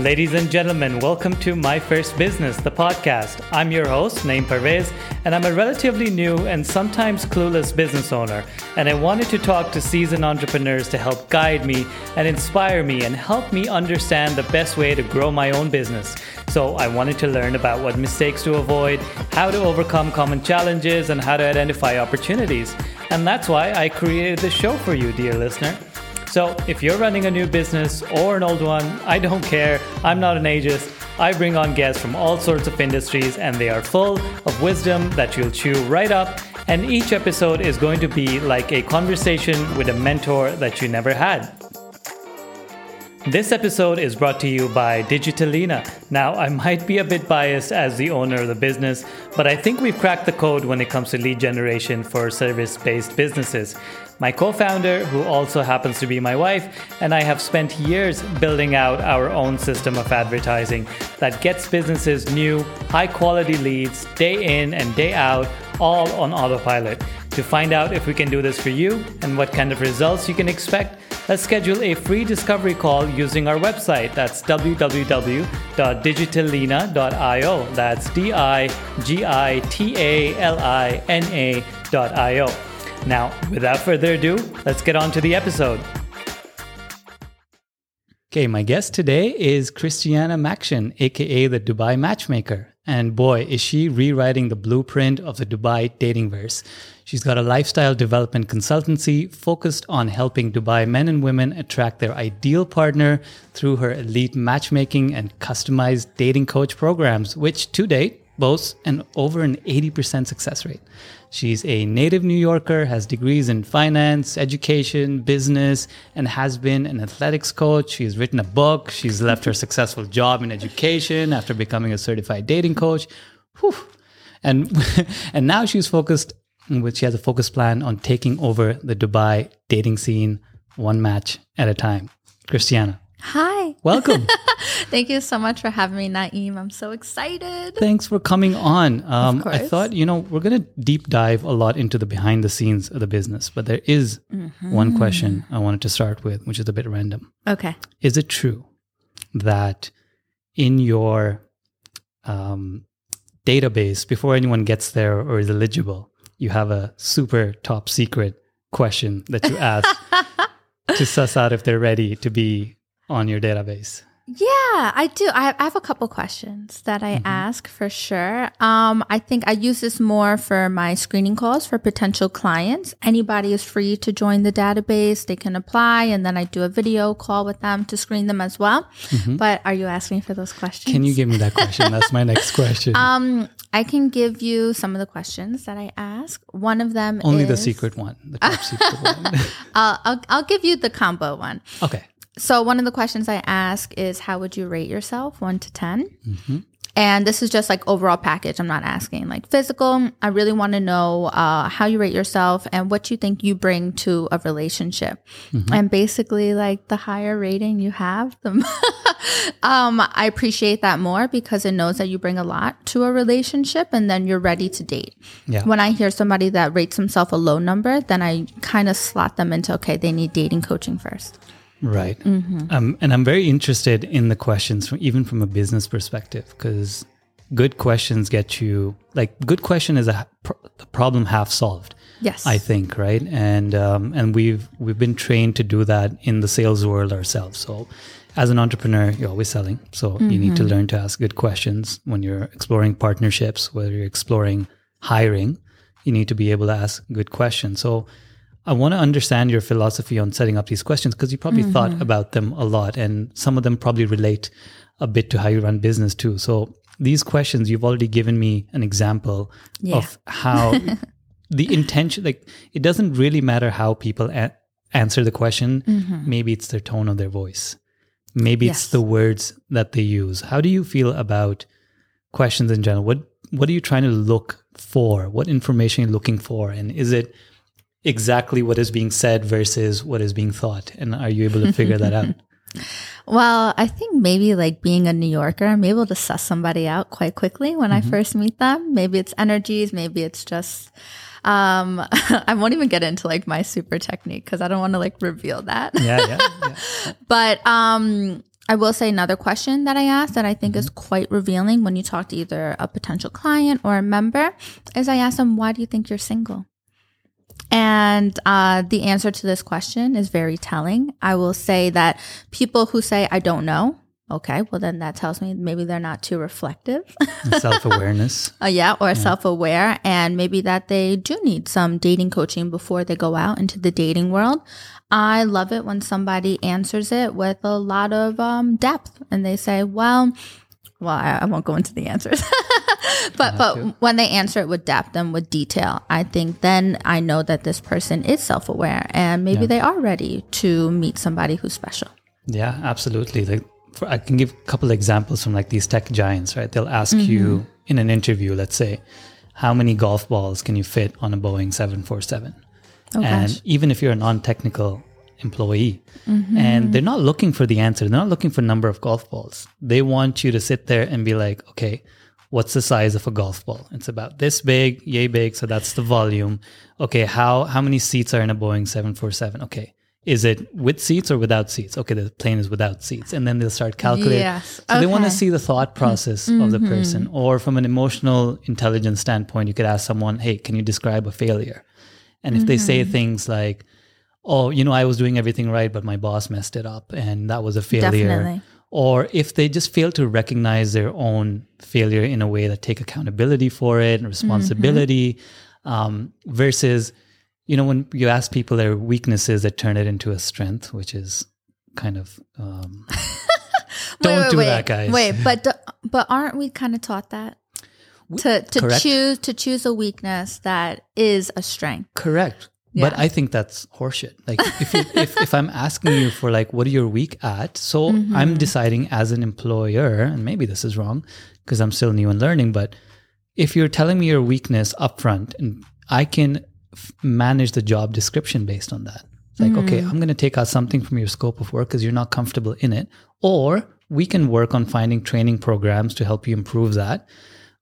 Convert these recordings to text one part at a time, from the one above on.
Ladies and gentlemen, welcome to My First Business, the podcast. I'm your host, Naeem Parvez, and I'm a relatively new and sometimes clueless business owner. And I wanted to talk to seasoned entrepreneurs to help guide me and inspire me and help me understand the best way to grow my own business. So I wanted to learn about what mistakes to avoid, how to overcome common challenges, and how to identify opportunities. And that's why I created this show for you, dear listener. So, if you're running a new business or an old one, I don't care. I'm not an ageist. I bring on guests from all sorts of industries, and they are full of wisdom that you'll chew right up. And each episode is going to be like a conversation with a mentor that you never had. This episode is brought to you by Digitalina. Now, I might be a bit biased as the owner of the business, but I think we've cracked the code when it comes to lead generation for service based businesses. My co founder, who also happens to be my wife, and I have spent years building out our own system of advertising that gets businesses new, high quality leads day in and day out, all on autopilot. To find out if we can do this for you and what kind of results you can expect, let's schedule a free discovery call using our website. That's www.digitalina.io. That's D I G I T A L I N A.io. Now, without further ado, let's get on to the episode. Okay, my guest today is Christiana Maxion, aka the Dubai Matchmaker. And boy, is she rewriting the blueprint of the Dubai dating verse. She's got a lifestyle development consultancy focused on helping Dubai men and women attract their ideal partner through her elite matchmaking and customized dating coach programs, which to date boasts an over an 80% success rate. She's a native New Yorker, has degrees in finance, education, business, and has been an athletics coach. She's written a book. She's left her successful job in education after becoming a certified dating coach. Whew. And, and now she's focused, which she has a focus plan on taking over the Dubai dating scene one match at a time. Christiana. Hi. Welcome. Thank you so much for having me, Naeem. I'm so excited. Thanks for coming on. Um, I thought, you know, we're going to deep dive a lot into the behind the scenes of the business, but there is mm-hmm. one question I wanted to start with, which is a bit random. Okay. Is it true that in your um, database, before anyone gets there or is eligible, you have a super top secret question that you ask to suss out if they're ready to be on your database? Yeah, I do. I, I have a couple questions that I mm-hmm. ask for sure. Um, I think I use this more for my screening calls for potential clients. Anybody is free to join the database. They can apply, and then I do a video call with them to screen them as well. Mm-hmm. But are you asking for those questions? Can you give me that question? That's my next question. Um, I can give you some of the questions that I ask. One of them only is, the secret one, the top secret one. I'll, I'll I'll give you the combo one. Okay. So one of the questions I ask is how would you rate yourself, one to 10? Mm-hmm. And this is just like overall package. I'm not asking like physical. I really want to know uh, how you rate yourself and what you think you bring to a relationship. Mm-hmm. And basically, like the higher rating you have, the um, I appreciate that more because it knows that you bring a lot to a relationship, and then you're ready to date. Yeah. When I hear somebody that rates himself a low number, then I kind of slot them into okay, they need dating coaching first. Right. Mm-hmm. Um, and I'm very interested in the questions, from, even from a business perspective, because good questions get you like good question is a problem half solved. Yes, I think right, and um, and we've we've been trained to do that in the sales world ourselves. So, as an entrepreneur, you're always selling, so mm-hmm. you need to mm-hmm. learn to ask good questions when you're exploring partnerships, whether you're exploring hiring. You need to be able to ask good questions. So I want to understand your philosophy on setting up these questions because you probably mm-hmm. thought about them a lot and some of them probably relate a bit to how you run business too. So these questions, you've already given me an example yeah. of how the intention, like it doesn't really matter how people a- answer the question. Mm-hmm. Maybe it's their tone of their voice. Maybe yes. it's the words that they use. How do you feel about questions in general? What what are you trying to look for? What information are you looking for? And is it exactly what is being said versus what is being thought? And are you able to figure that out? Well, I think maybe like being a New Yorker, I'm able to suss somebody out quite quickly when mm-hmm. I first meet them. Maybe it's energies, maybe it's just um I won't even get into like my super technique because I don't want to like reveal that. Yeah, yeah. yeah. but um I will say another question that I asked that I think is Mm-hmm. quite revealing when you talk to either a potential client or a member is I ask them, why do you think you're single? And uh, the answer to this question is very telling. I will say that people who say, I don't know, okay, well, then that tells me maybe they're not too reflective. Self awareness. Uh, yeah, or self aware, and maybe that they do need some dating coaching before they go out into the dating world. I love it when somebody answers it with a lot of um, depth and they say, well, well, I, I won't go into the answers, but but when they answer it with depth and with detail, I think then I know that this person is self aware and maybe Yeah. they are ready to meet somebody who's special. Yeah, absolutely. Like for, I can give a couple examples from like these tech giants, right? They'll ask Mm-hmm. you in an interview, let's say, how many golf balls can you fit on a Boeing 747? Oh, and gosh. even if you're a non-technical employee Mm-hmm. and they're not looking for the answer, they're not looking for number of golf balls. They want you to sit there and be like, okay, what's the size of a golf ball? It's about this big, yay big, so that's the volume. Okay, how how many seats are in a Boeing 747? Okay. Is it with seats or without seats? Okay, the plane is without seats. And then they'll start calculating. Yes. So they want to see the thought process of the mm-hmm. person. Or from an emotional intelligence standpoint, you could ask someone, hey, can you describe a failure? And if they say mm-hmm. things like, oh, you know, I was doing everything right, but my boss messed it up and that was a failure. Definitely. Or if they just fail to recognize their own failure in a way that take accountability for it and responsibility um, versus, you know, when you ask people their weaknesses that turn it into a strength, which is kind of, um, don't wait, wait, do wait. that, guys. Wait, but but aren't we kind of taught that to to correct. choose to choose a weakness that is a strength? Correct. But I think that's horseshit. Like if you, if if I'm asking you for like what are you weak at, so Mm-hmm. I'm deciding as an employer, and maybe this is wrong because I'm still new and learning, but if you're telling me your weakness upfront, and I can f- manage the job description based on that. It's like, okay, I'm going to take out something from your scope of work because you're not comfortable in it, or we can work on finding training programs to help you improve that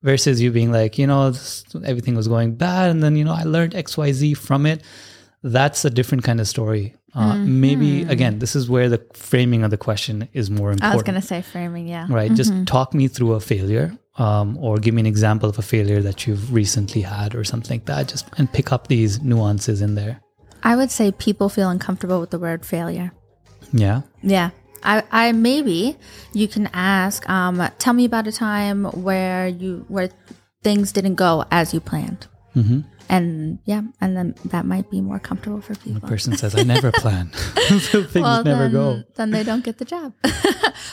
versus you being like, you know, this, everything was going bad. And then, you know, I learned XYZ from it. That's a different kind of story. Uh, Maybe, again, this is where the framing of the question is more important. I was gonna say framing, yeah. Right. Just talk me through a failure um, or give me an example of a failure that you've recently had or something like that. Just and pick up these nuances in there. I would say people feel uncomfortable with the word failure. Yeah. Yeah. I, I maybe you can ask, um, tell me about a time where you where things didn't go as you planned. Mm-hmm. And yeah, and then that might be more comfortable for people. The Person says, I never plan. so things well, never then, go. then they don't get the job.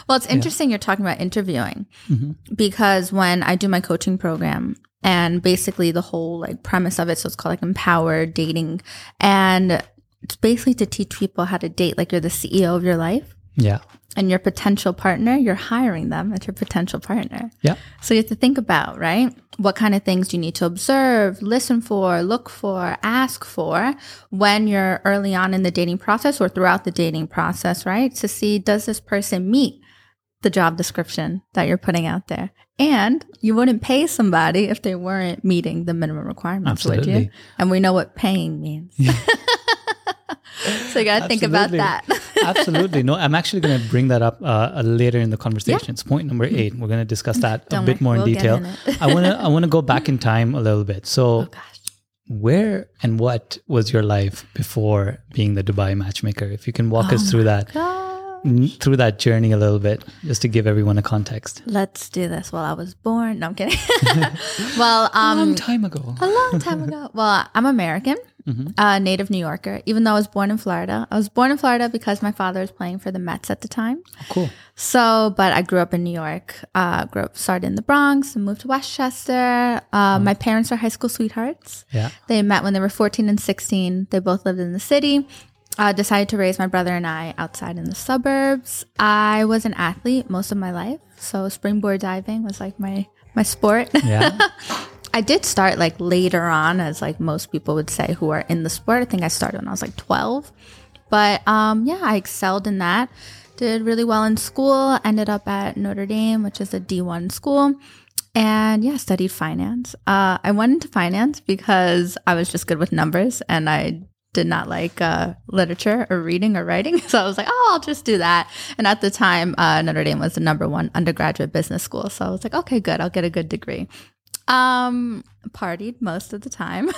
well, it's interesting you're talking about interviewing Mm-hmm. because when I do my coaching program and basically the whole like premise of it, so it's called like empowered dating, and it's basically to teach people how to date like you're the CEO of your life Yeah. and your potential partner, you're hiring them as your potential partner. Yeah. So you have to think about, right? What kind of things do you need to observe, listen for, look for, ask for when you're early on in the dating process or throughout the dating process, right? To see does this person meet the job description that you're putting out there? And you wouldn't pay somebody if they weren't meeting the minimum requirements, would you? And we know what paying means. so you got to think about that. Absolutely. No, I'm actually going to bring that up uh, later in the conversation. It's point number eight. We're going to discuss that a bit worry, more in we'll get detail. in. I want to I want to go back in time a little bit. So, oh where and what was your life before being the Dubai matchmaker? If you can walk Oh us through that n- through that journey a little bit, just to give everyone a context. Let's do this. Well, I was born. No, I'm kidding. well, um, Long time ago. a long time ago. Well, I'm American, uh, native New Yorker. Even though I was born in Florida, I was born in Florida because my father was playing for the Mets at the time. Cool. So, but I grew up in New York. Uh, grew up, started in the Bronx, and moved to Westchester. Uh, My parents are high school sweethearts. Yeah. They met when they were 14 and 16. They both lived in the city. Uh, decided to raise my brother and I outside in the suburbs. I was an athlete most of my life, so springboard diving was like my my sport. Yeah. I did start like later on, as like most people would say who are in the sport. I think I started when I was like 12. But um, yeah, I excelled in that. Did really well in school. Ended up at Notre Dame, which is a D1 school. And yeah, studied finance. Uh, I went into finance because I was just good with numbers and I did not like uh, literature or reading or writing. So I was like, oh, I'll just do that. And at the time, uh, Notre Dame was the number one undergraduate business school. So I was like, okay, good. I'll get a good degree. Um, partied most of the time.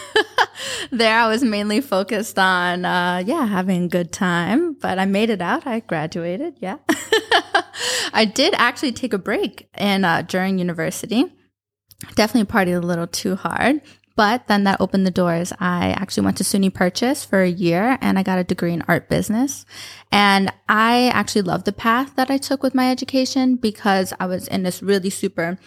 there, I was mainly focused on, uh, yeah, having a good time, but I made it out. I graduated. Yeah. I did actually take a break and, uh, during university. Definitely partied a little too hard. But then that opened the doors. I actually went to SUNY Purchase for a year and I got a degree in art business. And I actually loved the path that I took with my education because I was in this really super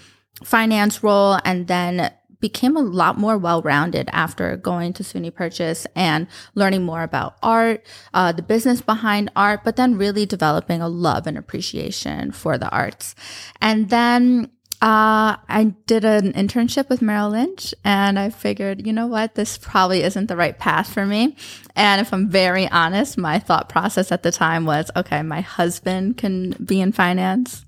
finance role and then became a lot more well-rounded after going to SUNY Purchase and learning more about art, uh, the business behind art, but then really developing a love and appreciation for the arts. And then uh, I did an internship with Merrill Lynch and I figured, you know what, this probably isn't the right path for me. And if I'm very honest, my thought process at the time was, okay, my husband can be in finance.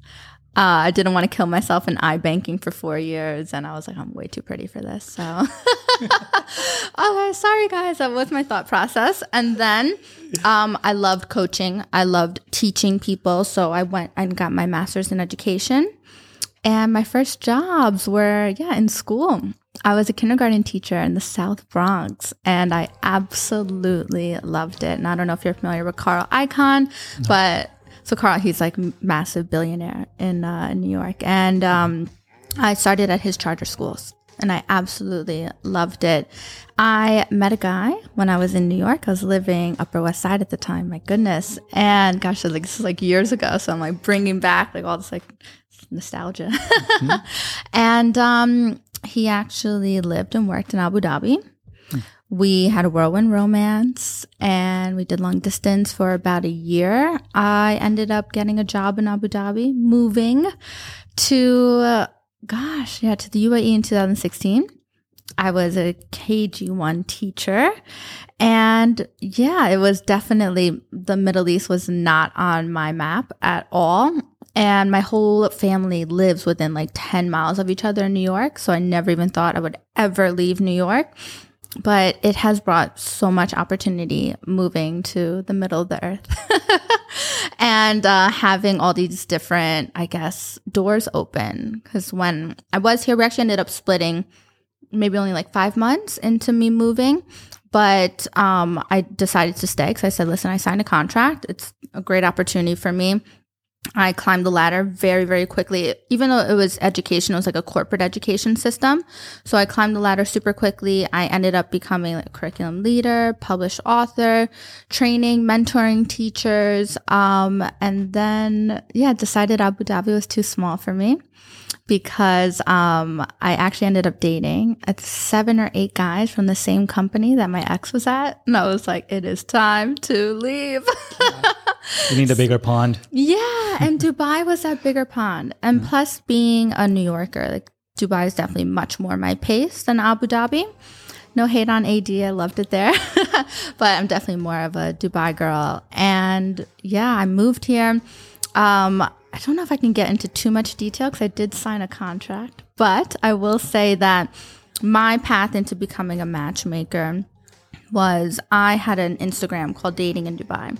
Uh, I didn't want to kill myself in iBanking for four years, and I was like, I'm way too pretty for this. So, okay, sorry guys, that was my thought process. And then um, I loved coaching, I loved teaching people. So, I went and got my master's in education. And my first jobs were, yeah, in school. I was a kindergarten teacher in the South Bronx, and I absolutely loved it. And I don't know if you're familiar with Carl Icahn, no. but so Carl, he's like massive billionaire in uh, New York, and um, I started at his charter schools, and I absolutely loved it. I met a guy when I was in New York. I was living Upper West Side at the time. My goodness, and gosh, like this is like years ago. So I'm like bringing back like all this like nostalgia, mm-hmm. and um, he actually lived and worked in Abu Dhabi we had a whirlwind romance and we did long distance for about a year. I ended up getting a job in Abu Dhabi, moving to, uh, gosh, yeah, to the UAE in 2016. I was a KG1 teacher. And yeah, it was definitely, the Middle East was not on my map at all. And my whole family lives within like 10 miles of each other in New York. So I never even thought I would ever leave New York but it has brought so much opportunity moving to the middle of the earth and uh, having all these different, I guess, doors open. Because when I was here, we actually ended up splitting maybe only like five months into me moving. But um, I decided to stay because I said, listen, I signed a contract. It's a great opportunity for me. I climbed the ladder very, very quickly. Even though it was education, it was like a corporate education system. So I climbed the ladder super quickly. I ended up becoming like a curriculum leader, published author, training, mentoring teachers. Um, and then, yeah, decided Abu Dhabi was too small for me because um, I actually ended up dating seven or eight guys from the same company that my ex was at. And I was like, it is time to leave. you need a bigger pond. Yeah. And Dubai was that bigger pond. And yeah. plus, being a New Yorker, like Dubai is definitely much more my pace than Abu Dhabi. No hate on AD. I loved it there. but I'm definitely more of a Dubai girl. And yeah, I moved here. Um, I don't know if I can get into too much detail because I did sign a contract, but I will say that my path into becoming a matchmaker was I had an Instagram called Dating in Dubai.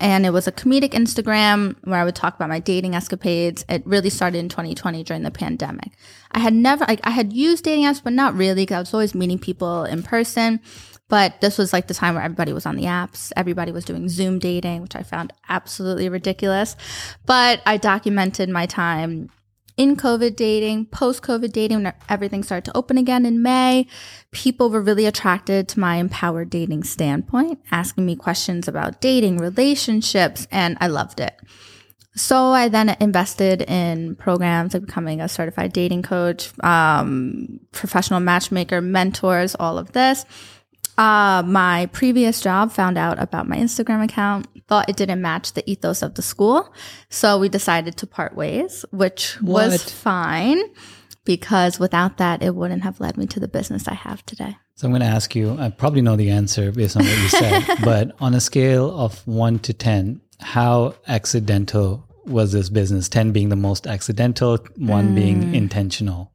And it was a comedic Instagram where I would talk about my dating escapades. It really started in 2020 during the pandemic. I had never, like, I had used dating apps, but not really because I was always meeting people in person. But this was like the time where everybody was on the apps. Everybody was doing Zoom dating, which I found absolutely ridiculous. But I documented my time in COVID dating, post COVID dating, when everything started to open again in May. People were really attracted to my empowered dating standpoint, asking me questions about dating, relationships, and I loved it. So I then invested in programs like becoming a certified dating coach, um, professional matchmaker, mentors, all of this. Uh, my previous job found out about my Instagram account, thought it didn't match the ethos of the school. So we decided to part ways, which what? was fine because without that, it wouldn't have led me to the business I have today. So I'm going to ask you, I probably know the answer based on what you said, but on a scale of one to 10, how accidental was this business? 10 being the most accidental, one being Mm. intentional.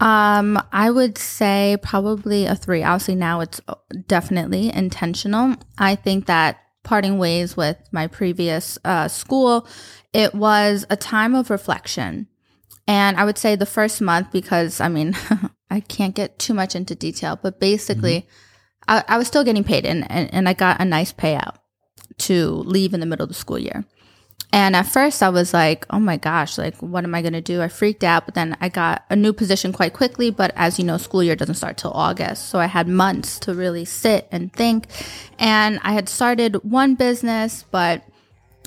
Um, I would say probably a three. Obviously, now it's definitely intentional. I think that parting ways with my previous uh, school, it was a time of reflection. And I would say the first month, because I mean, I can't get too much into detail, but basically, I, I was still getting paid and, and, and I got a nice payout to leave in the middle of the school year. And at first I was like, oh my gosh, like, what am I going to do? I freaked out, but then I got a new position quite quickly. But as you know, school year doesn't start till August. So I had months to really sit and think. And I had started one business, but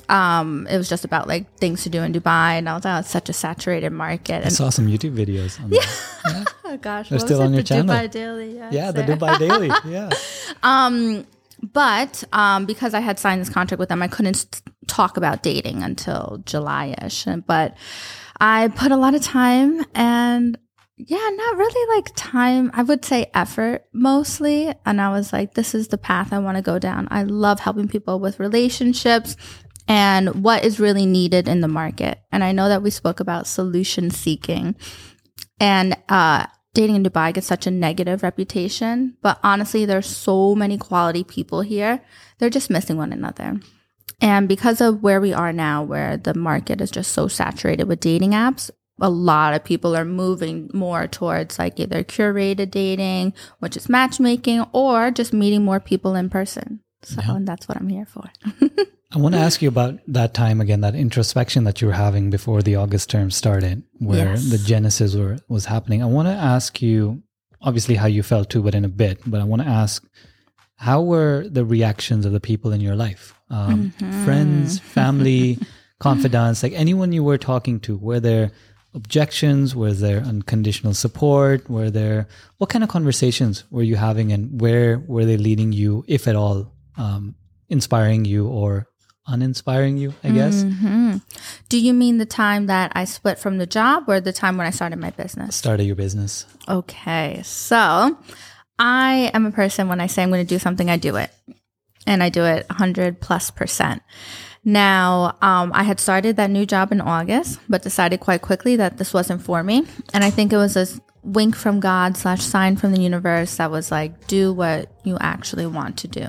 um, it was just about like things to do in Dubai. And I was, oh, it's such a saturated market. And I saw some YouTube videos. On that. oh gosh, They're still on your the channel. Dubai Daily. Yes, Yeah, the. Dubai Daily. Yeah. Um, but um, because I had signed this contract with them, I couldn't talk about dating until July-ish. But I put a lot of time and yeah, not really like time. I would say effort mostly. And I was like, this is the path I want to go down. I love helping people with relationships and what is really needed in the market. And I know that we spoke about solution seeking and uh, dating in Dubai gets such a negative reputation. But honestly, there's so many quality people here. They're just missing one another. And because of where we are now, where the market is just so saturated with dating apps, a lot of people are moving more towards like either curated dating, which is matchmaking, or just meeting more people in person. So, and that's what I'm here for. I want to ask you about that time again, that introspection that you were having before the August term started, where Yes. the genesis were, was happening. I want to ask you, obviously, how you felt too, but in a bit. But I want to ask, how were the reactions of the people in your life? Um, Friends, family, confidants, like anyone you were talking to, were there objections? Were there unconditional support? Were there, what kind of conversations were you having and where were they leading you, if at all, um, inspiring you or uninspiring you, I guess? hmm Do you mean the time that I split from the job or the time when I started my business? Started your business. Okay, so I am a person when I say I'm going to do something, I do it. And I do it 100 plus percent. Now, um, I had started that new job in August, but decided quite quickly that this wasn't for me. And I think it was a wink from God slash sign from the universe that was like, do what you actually want to do.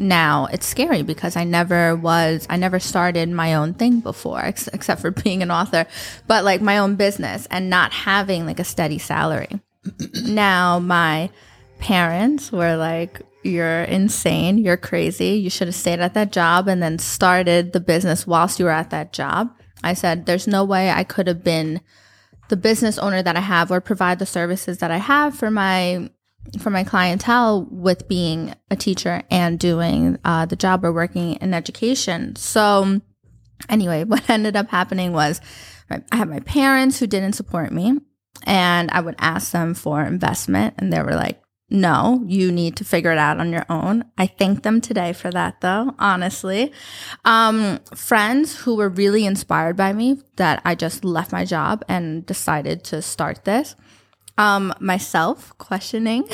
Now it's scary because I never was, I never started my own thing before, ex- except for being an author, but like my own business and not having like a steady salary. now my parents were like, you're insane. You're crazy. You should have stayed at that job and then started the business whilst you were at that job. I said, there's no way I could have been the business owner that I have or provide the services that I have for my for my clientele with being a teacher and doing uh, the job or working in education. So anyway, what ended up happening was I had my parents who didn't support me, and I would ask them for investment, and they were like, no, you need to figure it out on your own. I thank them today for that, though, honestly. Um, friends who were really inspired by me that I just left my job and decided to start this. Um, myself questioning,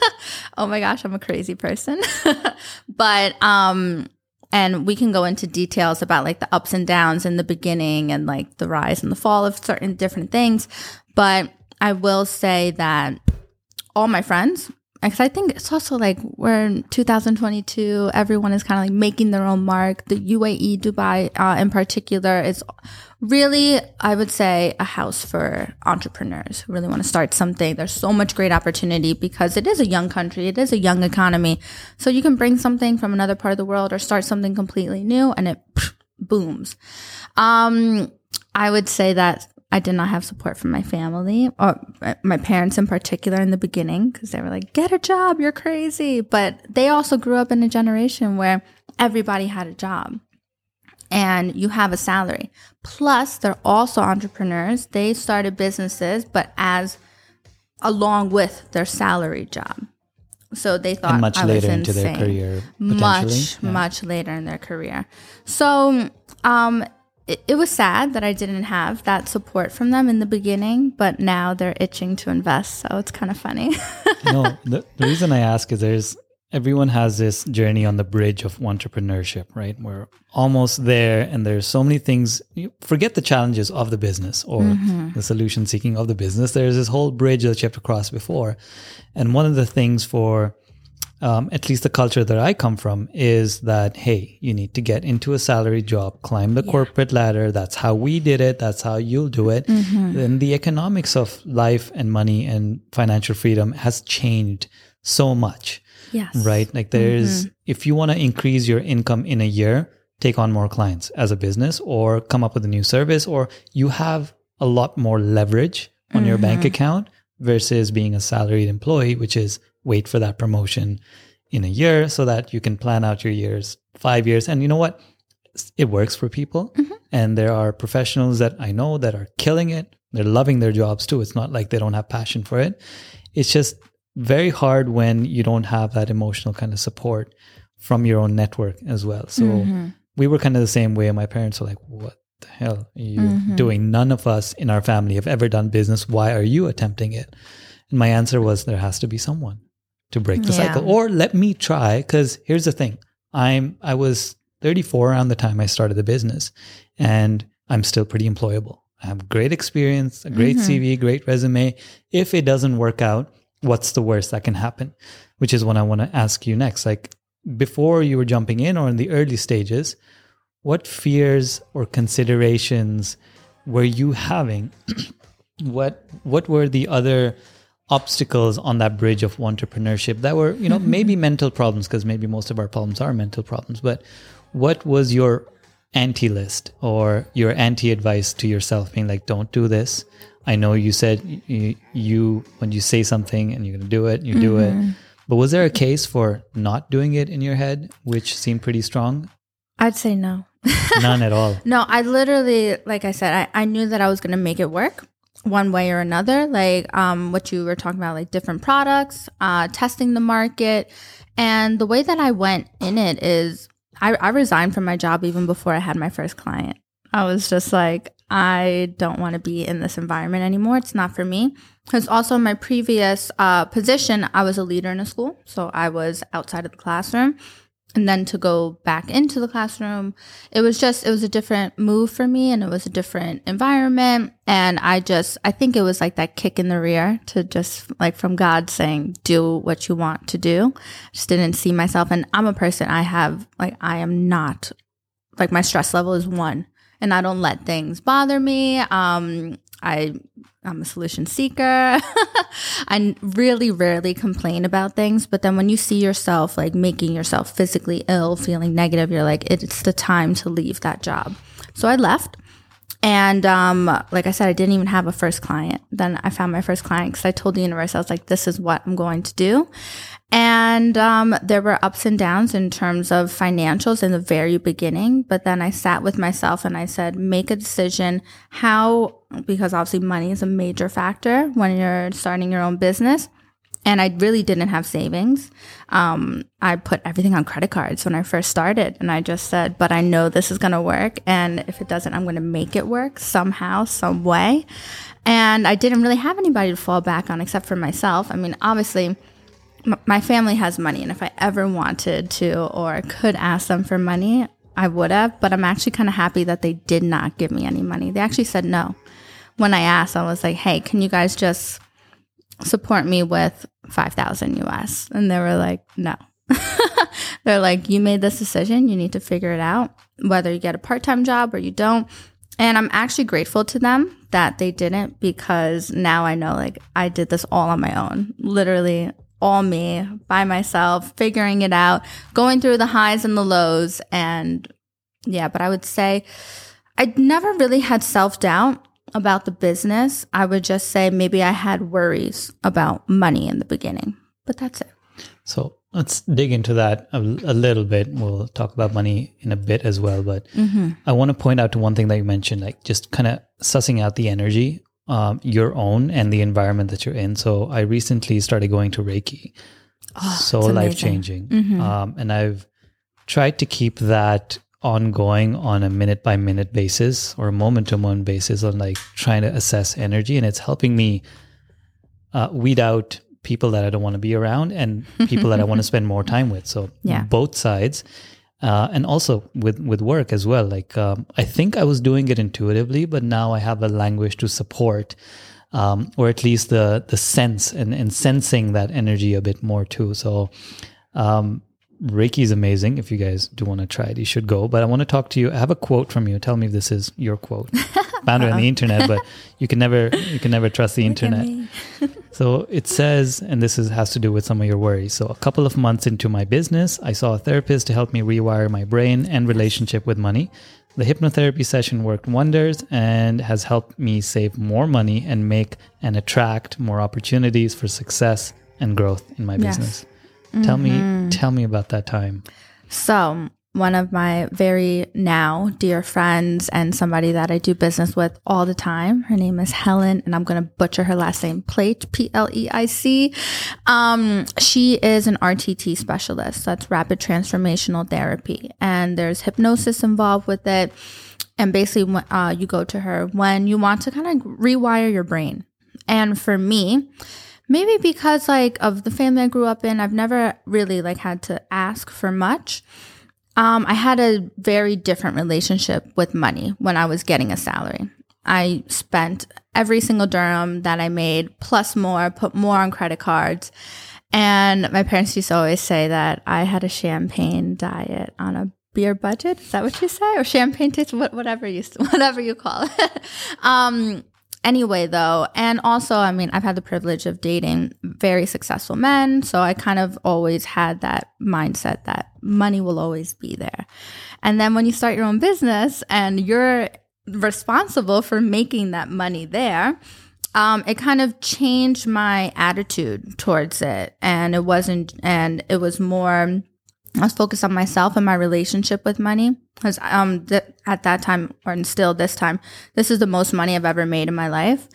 oh my gosh, I'm a crazy person. but, um, and we can go into details about like the ups and downs in the beginning and like the rise and the fall of certain different things. But I will say that all my friends, because I think it's also like we're in 2022, everyone is kind of like making their own mark. The UAE, Dubai uh, in particular, is really, I would say, a house for entrepreneurs who really want to start something. There's so much great opportunity because it is a young country, it is a young economy. So you can bring something from another part of the world or start something completely new and it booms. Um, I would say that I did not have support from my family or my parents in particular in the beginning because they were like, get a job, you're crazy. But they also grew up in a generation where everybody had a job and you have a salary. Plus, they're also entrepreneurs. They started businesses, but as along with their salary job. So they thought And much I was later into their career, much. Yeah. much later in their career so um it, it was sad that i didn't have that support from them in the beginning but now they're itching to invest so it's kind of funny no, the, the reason I ask is there's everyone has this journey on the bridge of entrepreneurship, right? We're almost there, and there's so many things. You forget the challenges of the business or Mm-hmm. the solution seeking of the business. There's this whole bridge that you have to cross before. And one of the things for um, at least the culture that I come from is that, hey, you need to get into a salary job, climb the corporate ladder. That's how we did it. That's how you'll do it. Mm-hmm. Then the economics of life and money and financial freedom has changed so much Yes. right? Like there's, if you want to increase your income in a year, take on more clients as a business or come up with a new service, or you have a lot more leverage on your bank account versus being a salaried employee, which is wait for that promotion in a year so that you can plan out your years, five years. And you know what? It works for people. Mm-hmm. And there are professionals that I know that are killing it. They're loving their jobs too. It's not like they don't have passion for it. It's just very hard when you don't have that emotional kind of support from your own network as well. So mm-hmm. we were kind of the same way. My parents were like, what the hell are you mm-hmm. doing? None of us in our family have ever done business. Why are you attempting it? And my answer was, there has to be someone to break the Yeah. cycle or let me try. Cause here's the thing. I'm, I was 34 around the time I started the business and I'm still pretty employable. I have great experience, a great mm-hmm. CV, great resume. If it doesn't work out, what's the worst that can happen? Which is what I want to ask you next. Like before you were jumping in or in the early stages, what fears or considerations were you having? what what were the other obstacles on that bridge of entrepreneurship that were, you know, mm-hmm. maybe mental problems because maybe most of our problems are mental problems, but what was your anti list or your anti advice to yourself being like don't do this. I know you said you, you when you say something and you're going to do it you do it. Mm-hmm. But was there a case for not doing it in your head which seemed pretty strong? I'd say no. none at all. No, I literally, like I said, I, I knew that I was going to make it work one way or another. Like um, what you were talking about, like different products, uh, testing the market. And the way that I went in it is I, I resigned from my job even before I had my first client. I was just like, I don't want to be in this environment anymore. It's not for me. Because also my previous uh, position, I was a leader in a school. So I was outside of the classroom and then to go back into the classroom. It was just it was a different move for me and it was a different environment. And i just i think it was like that kick in the rear to just like from god saying do what you want to do. Just didn't see myself and i'm a person i have like i am not like my stress level is one and i don't let things bother me. Um i i'm a solution seeker I really rarely complain about things, but then when you see yourself like making yourself physically ill, feeling negative, you're like, it's the time to leave that job. So I left. And um, like I said, I didn't even have a first client. Then I found my first client because I told the universe, I was like, this is what I'm going to do. And um, there were ups and downs in terms of financials in the very beginning. But then I sat with myself and I said, make a decision how, because obviously money is a major factor when you're starting your own business. And I really didn't have savings. Um, I put everything on credit cards when I first started. And I just said, but I know this is going to work. And if it doesn't, I'm going to make it work somehow, some way. And I didn't really have anybody to fall back on except for myself. I mean, obviously, m- my family has money. And if I ever wanted to or could ask them for money, I would have. But I'm actually kind of happy that they did not give me any money. They actually said no. When I asked, I was like, hey, can you guys just support me with 5000 US. And they were like, no. They're like, you made this decision. You need to figure it out, whether you get a part time job or you don't. And I'm actually grateful to them that they didn't because now I know like I did this all on my own, literally all me by myself, figuring it out, going through the highs and the lows. And yeah, but I would say I never really had self doubt about the business. I would just say maybe I had worries about money in the beginning, but that's it. So let's dig into that a, a little bit. We'll talk about money in a bit as well. But I want to point out to one thing that you mentioned, like just kind of sussing out the energy, um, your own and the environment that you're in. So I recently started going to Reiki. so it's amazing. life changing. Um, and I've tried to keep that ongoing on a minute by minute basis or moment to moment basis on like trying to assess energy. And it's helping me uh, weed out people that I don't want to be around and people that I want to spend more time with. So Yeah. both sides. Uh, and also with with work as well. Like um, I think I was doing it intuitively, but now I have a language to support, um, or at least the the sense and, and sensing that energy a bit more too. So um, Reiki is amazing. If you guys do want to try it, you should go. But I want to talk to you. I have a quote from you. Tell me if this is your quote. Found it on the internet, but you can never you can never trust the internet. So it says, and this is, has to do with some of your worries. So a couple of months into my business, I saw a therapist to help me rewire my brain and relationship with money. The hypnotherapy session worked wonders and has helped me save more money and make and attract more opportunities for success and growth in my Yes. business. Tell me, tell me about that time. So, one of my very now dear friends and somebody that I do business with all the time. Her name is Helen, and I'm going to butcher her last name, Plate, P L E I C. Um, she is an RTT specialist. That's rapid transformational therapy. And there's hypnosis involved with it. And basically, uh, you go to her when you want to kind of rewire your brain. And for me, maybe because like of the family I grew up in, I've never really like had to ask for much. Um, I had a very different relationship with money when I was getting a salary. I spent every single dirham that I made plus more, put more on credit cards. And my parents used to always say that I had a champagne diet on a beer budget. Is that what you say? Or champagne taste, what- whatever you whatever you call it. um, anyway, though, and also, I mean, I've had the privilege of dating very successful men, so I kind of always had that mindset that money will always be there. And then when you start your own business and you're responsible for making that money there, um, it kind of changed my attitude towards it. And it wasn't, and it was more, I was focused on myself and my relationship with money. Because um, th- at that time, or still this time, this is the most money I've ever made in my life.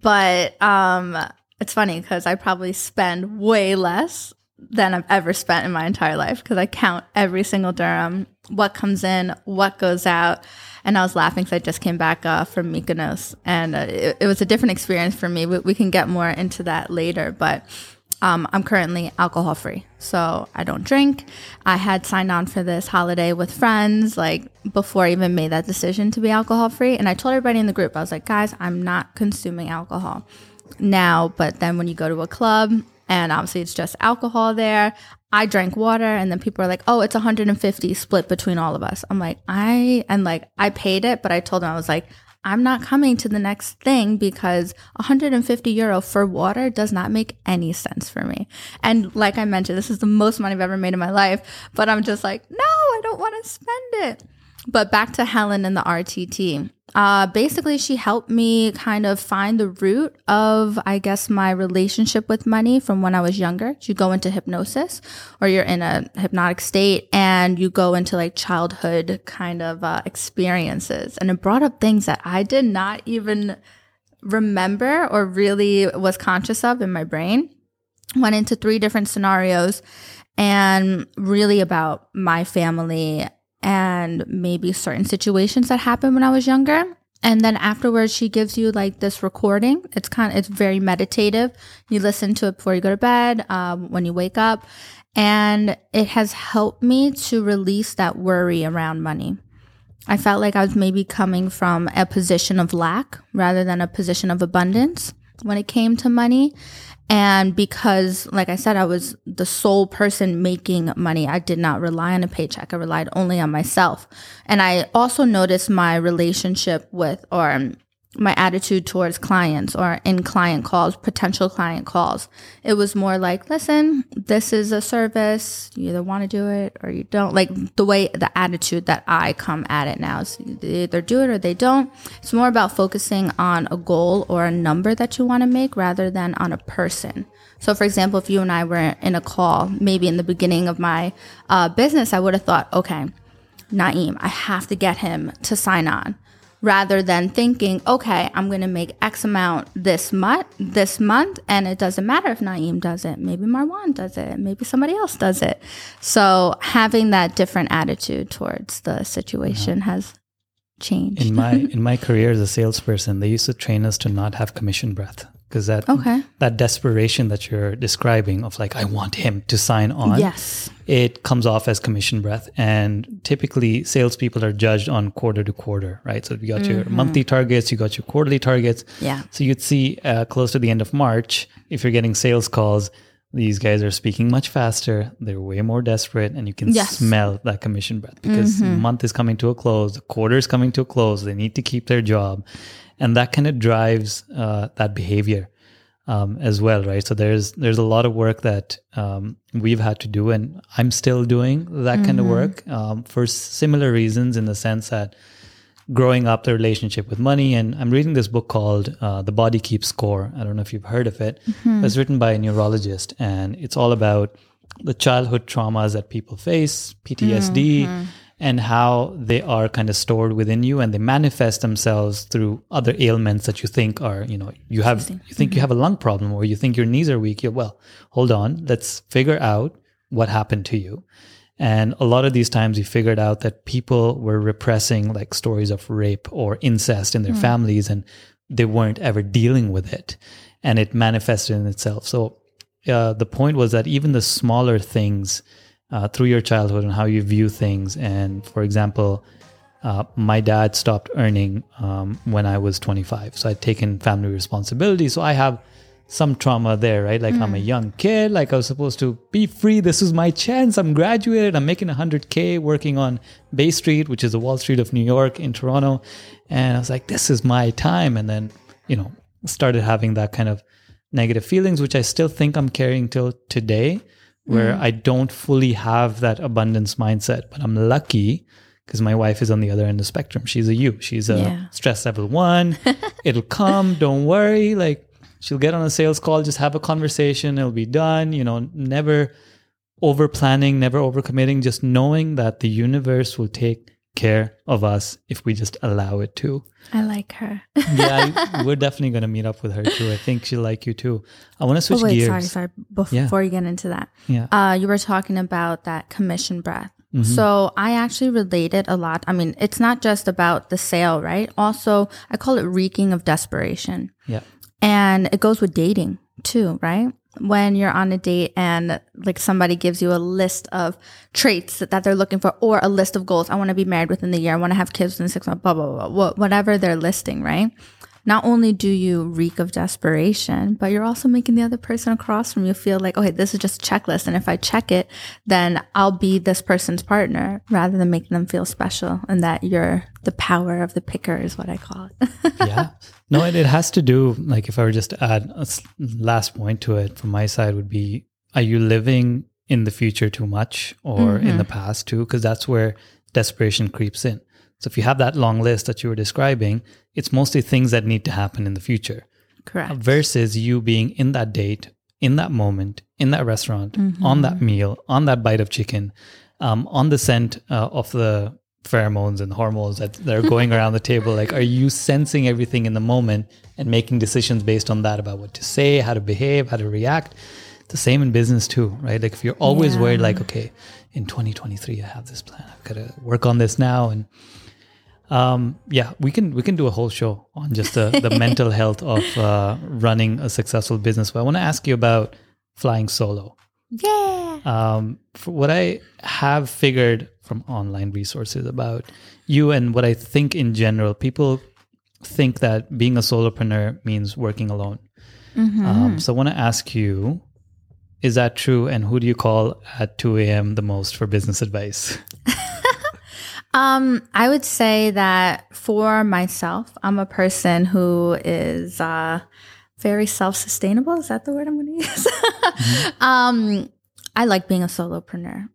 But um, it's funny because I probably spend way less than I've ever spent in my entire life because I count every single dirham, what comes in, what goes out. And I was laughing because I just came back uh, from Mykonos, and uh, it, it was a different experience for me. We, we can get more into that later, but um, I'm currently alcohol free, so I don't drink. I had signed on for this holiday with friends, like before I even made that decision to be alcohol free. And I told everybody in the group, I was like, guys, I'm not consuming alcohol now. But then when you go to a club, and obviously it's just alcohol there, I drank water, and then people are like, oh, it's 150 split between all of us. I'm like, I, and like, I paid it, but I told them, I was like, I'm not coming to the next thing because 150 euro for water does not make any sense for me. And like I mentioned, this is the most money I've ever made in my life, but I'm just like, no, I don't want to spend it. But back to Helen and the RTT. Uh, basically, she helped me kind of find the root of, I guess, my relationship with money from when I was younger. You go into hypnosis or you're in a hypnotic state and you go into like childhood kind of uh, experiences. And it brought up things that I did not even remember or really was conscious of in my brain. Went into three different scenarios and really about my family and maybe certain situations that happened when I was younger. And then afterwards, she gives you like this recording. It's kind of, it's very meditative. You listen to it before you go to bed, um, when you wake up. And it has helped me to release that worry around money. I felt like I was maybe coming from a position of lack rather than a position of abundance when it came to money. And because, like I said, I was the sole person making money, I did not rely on a paycheck. I relied only on myself. And I also noticed my relationship with, or um, my attitude towards clients or in client calls, potential client calls. It was more like, listen, this is a service. You either want to do it or you don't. Like the way, the attitude that I come at it now is they either do it or they don't. It's more about focusing on a goal or a number that you want to make rather than on a person. So, for example, if you and I were in a call, maybe in the beginning of my uh, business, I would have thought, okay, Naeem, I have to get him to sign on rather than thinking, okay, I'm going to make X amount this month, this month, and it doesn't matter if Naeem does it. Maybe Marwan does it. Maybe somebody else does it. So having that different attitude towards the situation has changed. In my in my career as a salesperson, they used to train us to not have commission breath because that Okay. that desperation that you're describing of like I want him to sign on. Yes. It comes off as commission breath, and typically salespeople are judged on quarter to quarter, right? So you got your monthly targets, you got your quarterly targets. Mm-hmm. Yeah. So you'd see uh, close to the end of March, if you're getting sales calls, these guys are speaking much faster. They're way more desperate, and you can Yes. Mm-hmm. smell that commission breath because the month is coming to a close, the quarter is coming to a close. They need to keep their job, and that kind of drives uh, that behavior um, as well, right? So there's there's a lot of work that um, we've had to do, and I'm still doing that kind of work um, for similar reasons, in the sense that growing up the relationship with money and i'm reading this book called uh, the body keeps score. I don't know if you've heard of it. It's written by a neurologist and it's all about the childhood traumas that people face ptsd and how they are kind of stored within you and they manifest themselves through other ailments that you think are you know you have you think you have a lung problem or you think your knees are weak you're well hold on let's figure out what happened to you and a lot of these times we figured out that people were repressing like stories of rape or incest in their families and they weren't ever dealing with it. And it manifested in itself. So uh, the point was that even the smaller things uh, through your childhood and how you view things. And for example, uh, my dad stopped earning um, when I was 25. So I'd taken family responsibility. So I have some trauma there, right? Like I'm a young kid, like I was supposed to be free. This is my chance. I'm graduated. I'm making 100K working on Bay Street, which is the Wall Street of New York in Toronto. And I was like, this is my time. And then, you know, started having that kind of negative feelings, which I still think I'm carrying till today, where mm. I don't fully have that abundance mindset. But I'm lucky because my wife is on the other end of the spectrum. She's a U. She's a Yeah. stress level one. It'll come. Don't worry. Like she'll get on a sales call, just have a conversation. It'll be done. You know, never over planning, never over committing, just knowing that the universe will take care of us if we just allow it to. I like her. Yeah, I, we're definitely going to meet up with her too. I think she'll like you too. I want to switch Oh wait, gears. sorry, sorry. Before Yeah. you get into that, Yeah. uh, you were talking about that commission breath. Mm-hmm. So I actually related a lot. I mean, it's not just about the sale, right? Also, I call it reeking of desperation. Yeah. And it goes with dating too, right? When you're on a date and like somebody gives you a list of traits that, that they're looking for or a list of goals. I want to be married within the year. I want to have kids within six months, blah, blah, blah, blah, whatever they're listing, right? Not only do you reek of desperation, but you're also making the other person across from you feel like, okay, this is just a checklist. And if I check it, then I'll be this person's partner rather than making them feel special and that you're the power of the picker is what I call it. yeah. No, it, it has to do, like, if I were just to add a last point to it from my side, would be are you living in the future too much or in mm-hmm. the past too? Because that's where desperation creeps in. So if you have that long list that you were describing, it's mostly things that need to happen in the future Correct. versus you being in that date, in that moment, in that restaurant, on that meal, on that bite of chicken, um, on the scent uh, of the pheromones and hormones that, that are going around the table. Like, are you sensing everything in the moment and making decisions based on that about what to say, how to behave, how to react? The same in business too, right? Like, if you're always worried, like, okay, in 2023, I have this plan. I've got to work on this now, and um, yeah, we can we can do a whole show on just the, the mental health of uh, running a successful business. But I want to ask you about flying solo. Yeah. Um, what I have figured from online resources about you and what I think in general, people think that being a solopreneur means working alone. Um, so I want to ask you, is that true? And who do you call at 2 a.m. the most for business advice? Um, I would say that for myself, I'm a person who is uh, very self-sustainable. Is that the word I'm going to use? um, I like being a solopreneur.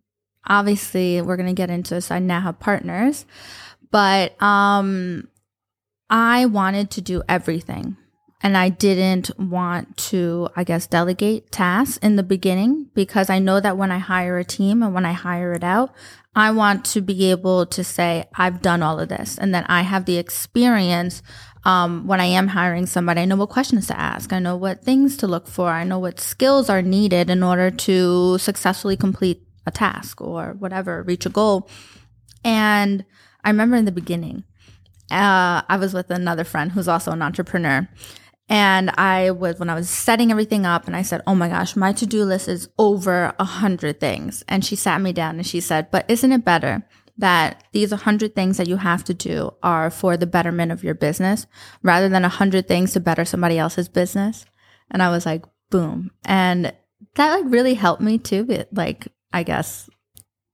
Obviously, we're going to get into this. I now have partners, but um, I wanted to do everything. And I didn't want to, I guess, delegate tasks in the beginning because I know that when I hire a team and when I hire it out, I want to be able to say, I've done all of this and that I have the experience um, when I am hiring somebody. I know what questions to ask. I know what things to look for. I know what skills are needed in order to successfully complete a task or whatever, reach a goal. And I remember in the beginning, uh, I was with another friend who's also an entrepreneur. And I was, when I was setting everything up and I said, Oh my gosh, my to do list is over a hundred things. And she sat me down and she said, But isn't it better that these 100 things that you have to do are for the betterment of your business rather than 100 things to better somebody else's business? And I was like, boom. And that like really helped me too. But like, I guess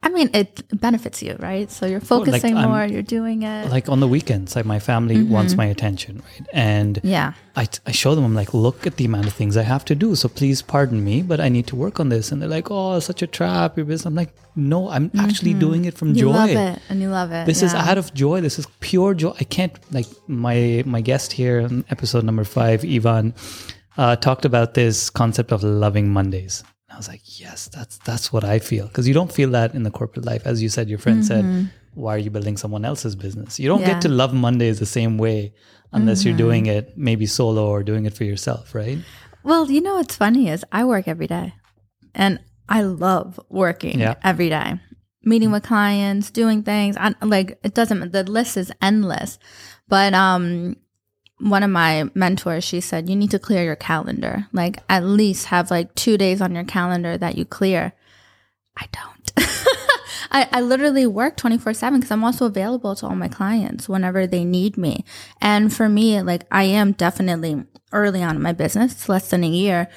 I mean, it benefits you, right? So you're focusing like more, you're doing it. Like on the weekends, like my family mm-hmm. wants my attention, right? And yeah, I, I show them, I'm like, look at the amount of things I have to do. So please pardon me, but I need to work on this. And they're like, oh, such a trap. Your business. I'm like, no, I'm mm-hmm. actually doing it from you joy. love it and you love it. This yeah. is out of joy. This is pure joy. I can't, like, my, my guest here in episode number five, Ivan, uh, talked about this concept of loving Mondays. I was like, yes, that's that's what I feel because you don't feel that in the corporate life. As you said, your friend mm-hmm. said, why are you building someone else's business? You don't yeah. get to love Mondays the same way unless mm-hmm. you're doing it maybe solo or doing it for yourself, right? Well, you know what's funny is I work every day, and I love working yeah. every day, meeting with clients, doing things. I, like it doesn't. The list is endless, but um, one of my mentors, she said, you need to clear your calendar. Like at least have like two days on your calendar that you clear. I don't. I, I literally work 24 7 because I'm also available to all my clients whenever they need me. And for me, like I am definitely early on in my business, less than a year.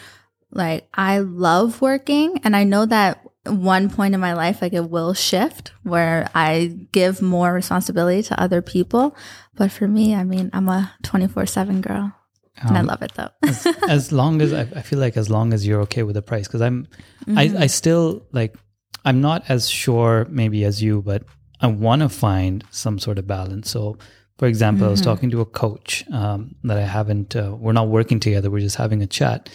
Like I love working and I know that one point in my life, like it will shift where I give more responsibility to other people. But for me, I mean, I'm a 24 7 girl. Um, and I um, love it though. as, as, long as I, I, feel like as long as you're okay with the price, because I'm, mm-hmm. I, I still like, I'm not as sure maybe as you, but I want to find some sort of balance. So, for example, mm-hmm. I was mm-hmm. talking to a coach um, that I haven't, uh, we're not working together, we're just having a chat.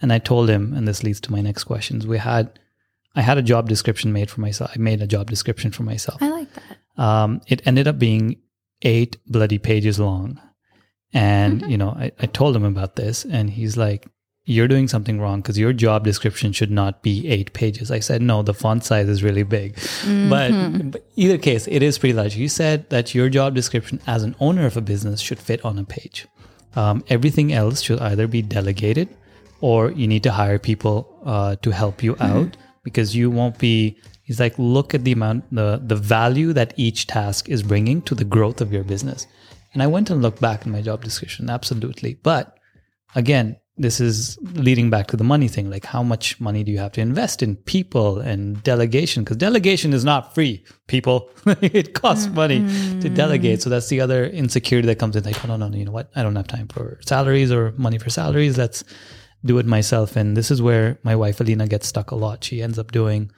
And I told him, and this leads to my next questions. We had I had a job description made for myself. I made a job description for myself. I like that. Um, it ended up being eight bloody pages long. And, mm-hmm. you know, I, I told him about this, and he's like, You're doing something wrong because your job description should not be eight pages. I said, No, the font size is really big. Mm-hmm. But, but either case, it is pretty large. You said that your job description as an owner of a business should fit on a page. Um, everything else should either be delegated or you need to hire people uh, to help you mm-hmm. out because you won't be he's like look at the amount the the value that each task is bringing to the growth of your business. And i went and looked back in my job description absolutely. But again this is leading back to the money thing. Like how much money do you have to invest in people and delegation? Because delegation is not free people. It costs money mm-hmm. to delegate. So that's the other insecurity that comes in. Like oh no no no you know what? I don't have time for salaries or money for salaries. Let's do it myself. And this is where my wife Alina gets stuck a lot. She ends up doing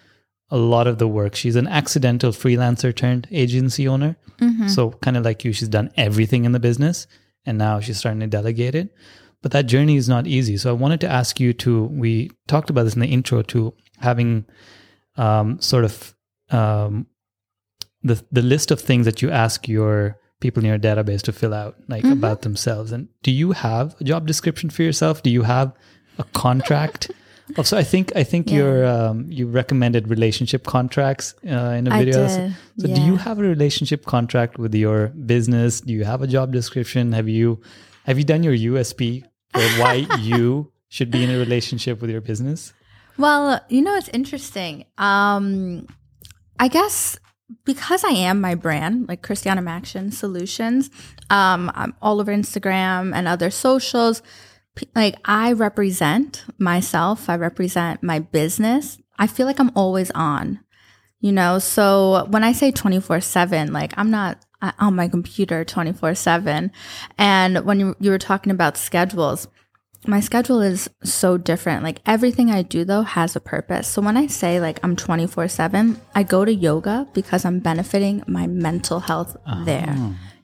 a lot of the work. She's an accidental freelancer turned agency owner. Mm-hmm. So, kind of like you, she's done everything in the business and now she's starting to delegate it. But that journey is not easy. So, I wanted to ask you to, we talked about this in the intro, to having um, sort of um, the, the list of things that you ask your people in your database to fill out, like mm-hmm. about themselves. And do you have a job description for yourself? Do you have a contract. also, I think I think yeah. you're um, you recommended relationship contracts uh, in a video. So, so yeah. do you have a relationship contract with your business? Do you have a job description? Have you have you done your USP for why you should be in a relationship with your business? Well, you know, it's interesting. Um, I guess because I am my brand, like Christiana Maxion Solutions, um, I'm all over Instagram and other socials like I represent myself, I represent my business. I feel like I'm always on, you know? So when I say 24 7, like I'm not uh, on my computer 24 7. And when you, you were talking about schedules, my schedule is so different. Like everything I do though has a purpose. So when I say like I'm 24 7, I go to yoga because I'm benefiting my mental health uh-huh. there.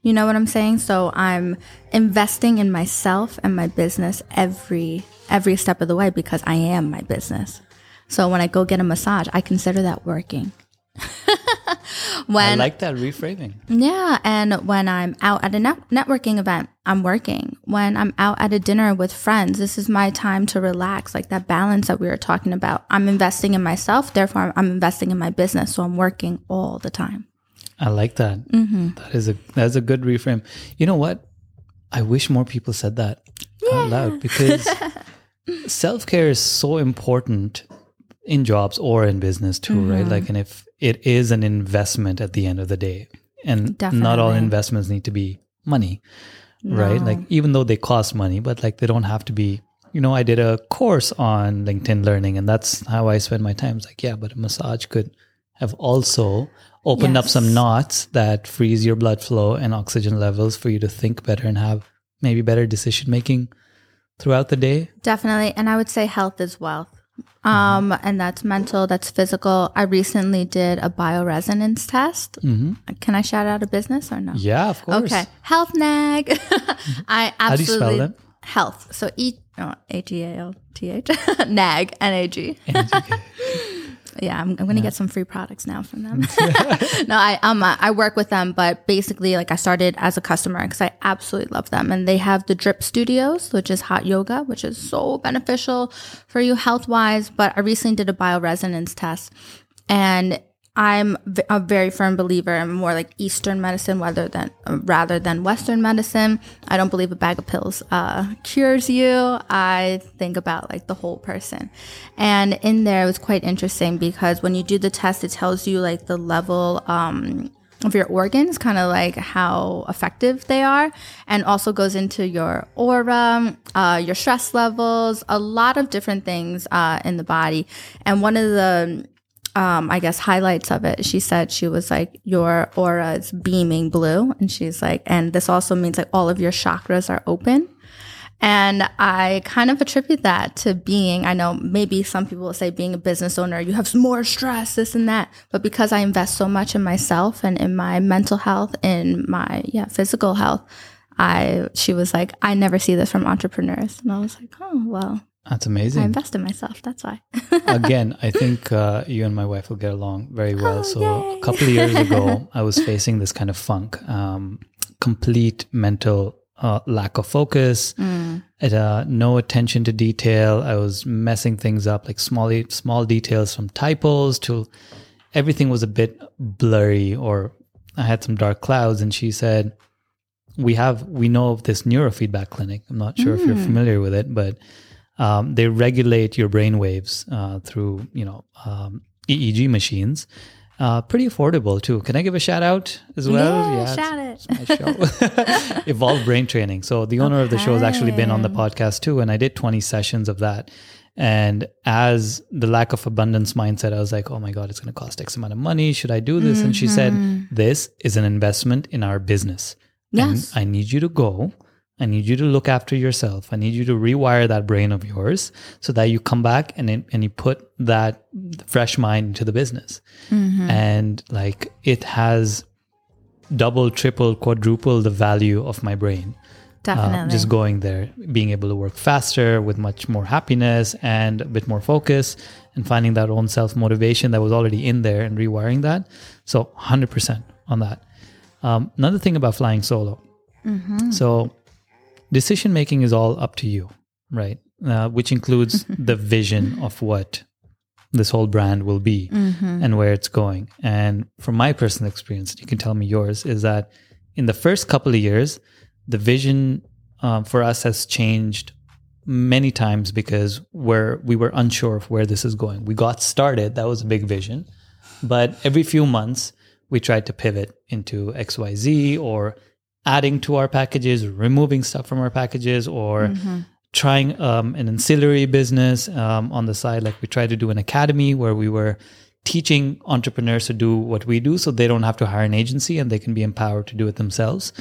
You know what I'm saying? So I'm investing in myself and my business every every step of the way because I am my business. So when I go get a massage, I consider that working. when I like that reframing. Yeah, and when I'm out at a net- networking event, I'm working. When I'm out at a dinner with friends, this is my time to relax, like that balance that we were talking about. I'm investing in myself, therefore I'm investing in my business, so I'm working all the time. I like that. Mm-hmm. that is a that's a good reframe. You know what? I wish more people said that. out loud because self care is so important in jobs or in business too, Mm-hmm. right? Like, and if it is an investment at the end of the day, and not all investments need to be money, right? Like, even though they cost money, but like they don't have to be. You know, I did a course on LinkedIn Learning, and that's how I spend my time. It's like, yeah, but a massage could have also opened up some knots that freeze your blood flow and oxygen levels for you to think better and have maybe better decision making throughout the day. Definitely. And I would say health is wealth. Um, and that's mental, that's physical. I recently did a bioresonance test. Can I shout out a business or no? Mm-hmm. Yeah, of course. Okay. Health nag. I How do you spell absolutely that? health. So E oh, H E A L T H nag N A G. Yeah, I'm, I'm gonna get some free products now from them. no, I um I work with them, but basically, like I started as a customer because I absolutely love them, and they have the Drip Studios, which is hot yoga, which is so beneficial for you health wise. But I recently did a bioresonance test, and I'm a very firm believer in more like Eastern medicine rather than rather than Western medicine. I don't believe a bag of pills uh, cures you. I think about like the whole person, and in there it was quite interesting because when you do the test, it tells you like the level. Um, of your organs, kind of like how effective they are, and also goes into your aura, uh, your stress levels, a lot of different things uh, in the body. And one of the um, I guess highlights of it. She said she was like, your aura is beaming blue. And she's like, and this also means like all of your chakras are open. And I kind of attribute that to being, I know maybe some people will say being a business owner, you have more stress, this and that. But because I invest so much in myself and in my mental health, in my, yeah, physical health, I, she was like, I never see this from entrepreneurs. And I was like, oh, well, That's amazing. I invest in myself. That's why. Again, I think uh, you and my wife will get along very well. Oh, so yay. a couple of years ago, I was facing this kind of funk, um, complete mental uh, lack of focus, at, uh, no attention to detail. I was messing things up, like small small details from typos to everything was a bit blurry, or I had some dark clouds. And she said, "We have we know of this neurofeedback clinic. I'm not sure if you're familiar with it, but." Um, they regulate your brain waves uh, through you know um, EEG machines. Uh, pretty affordable too. Can I give a shout out as well? Yeah, it's- shout it. it's my show. Evolve Brain Training. So the owner of the show has actually been on the podcast too, and I did 20 sessions of that. And as the lack of abundance mindset, I was like, oh my God, it's going to cost X amount of money. Should I do this? And she said, this is an investment in our business. Yes. And I need you to go. I need you to look after yourself. I need you to rewire that brain of yours so that you come back and it, and you put that fresh mind into the business. And like it has double, triple, quadruple the value of my brain. uh, Definitely. just going there, being able to work faster with much more happiness and a bit more focus and finding that own self motivation that was already in there and rewiring that. So 100% on that. Um, another thing about flying solo. So decision making is all up to you, right? Uh, which includes the vision of what this whole brand will be and where it's going. And from my personal experience, you can tell me yours, is that in the first couple of years, the vision um, for us has changed many times because we're, we were unsure of where this is going. We got started, that was a big vision. But every few months, we tried to pivot into XYZ or adding to our packages, removing stuff from our packages, or trying um, an ancillary business um, on the side. Like we tried to do an academy where we were teaching entrepreneurs to do what we do so they don't have to hire an agency and they can be empowered to do it themselves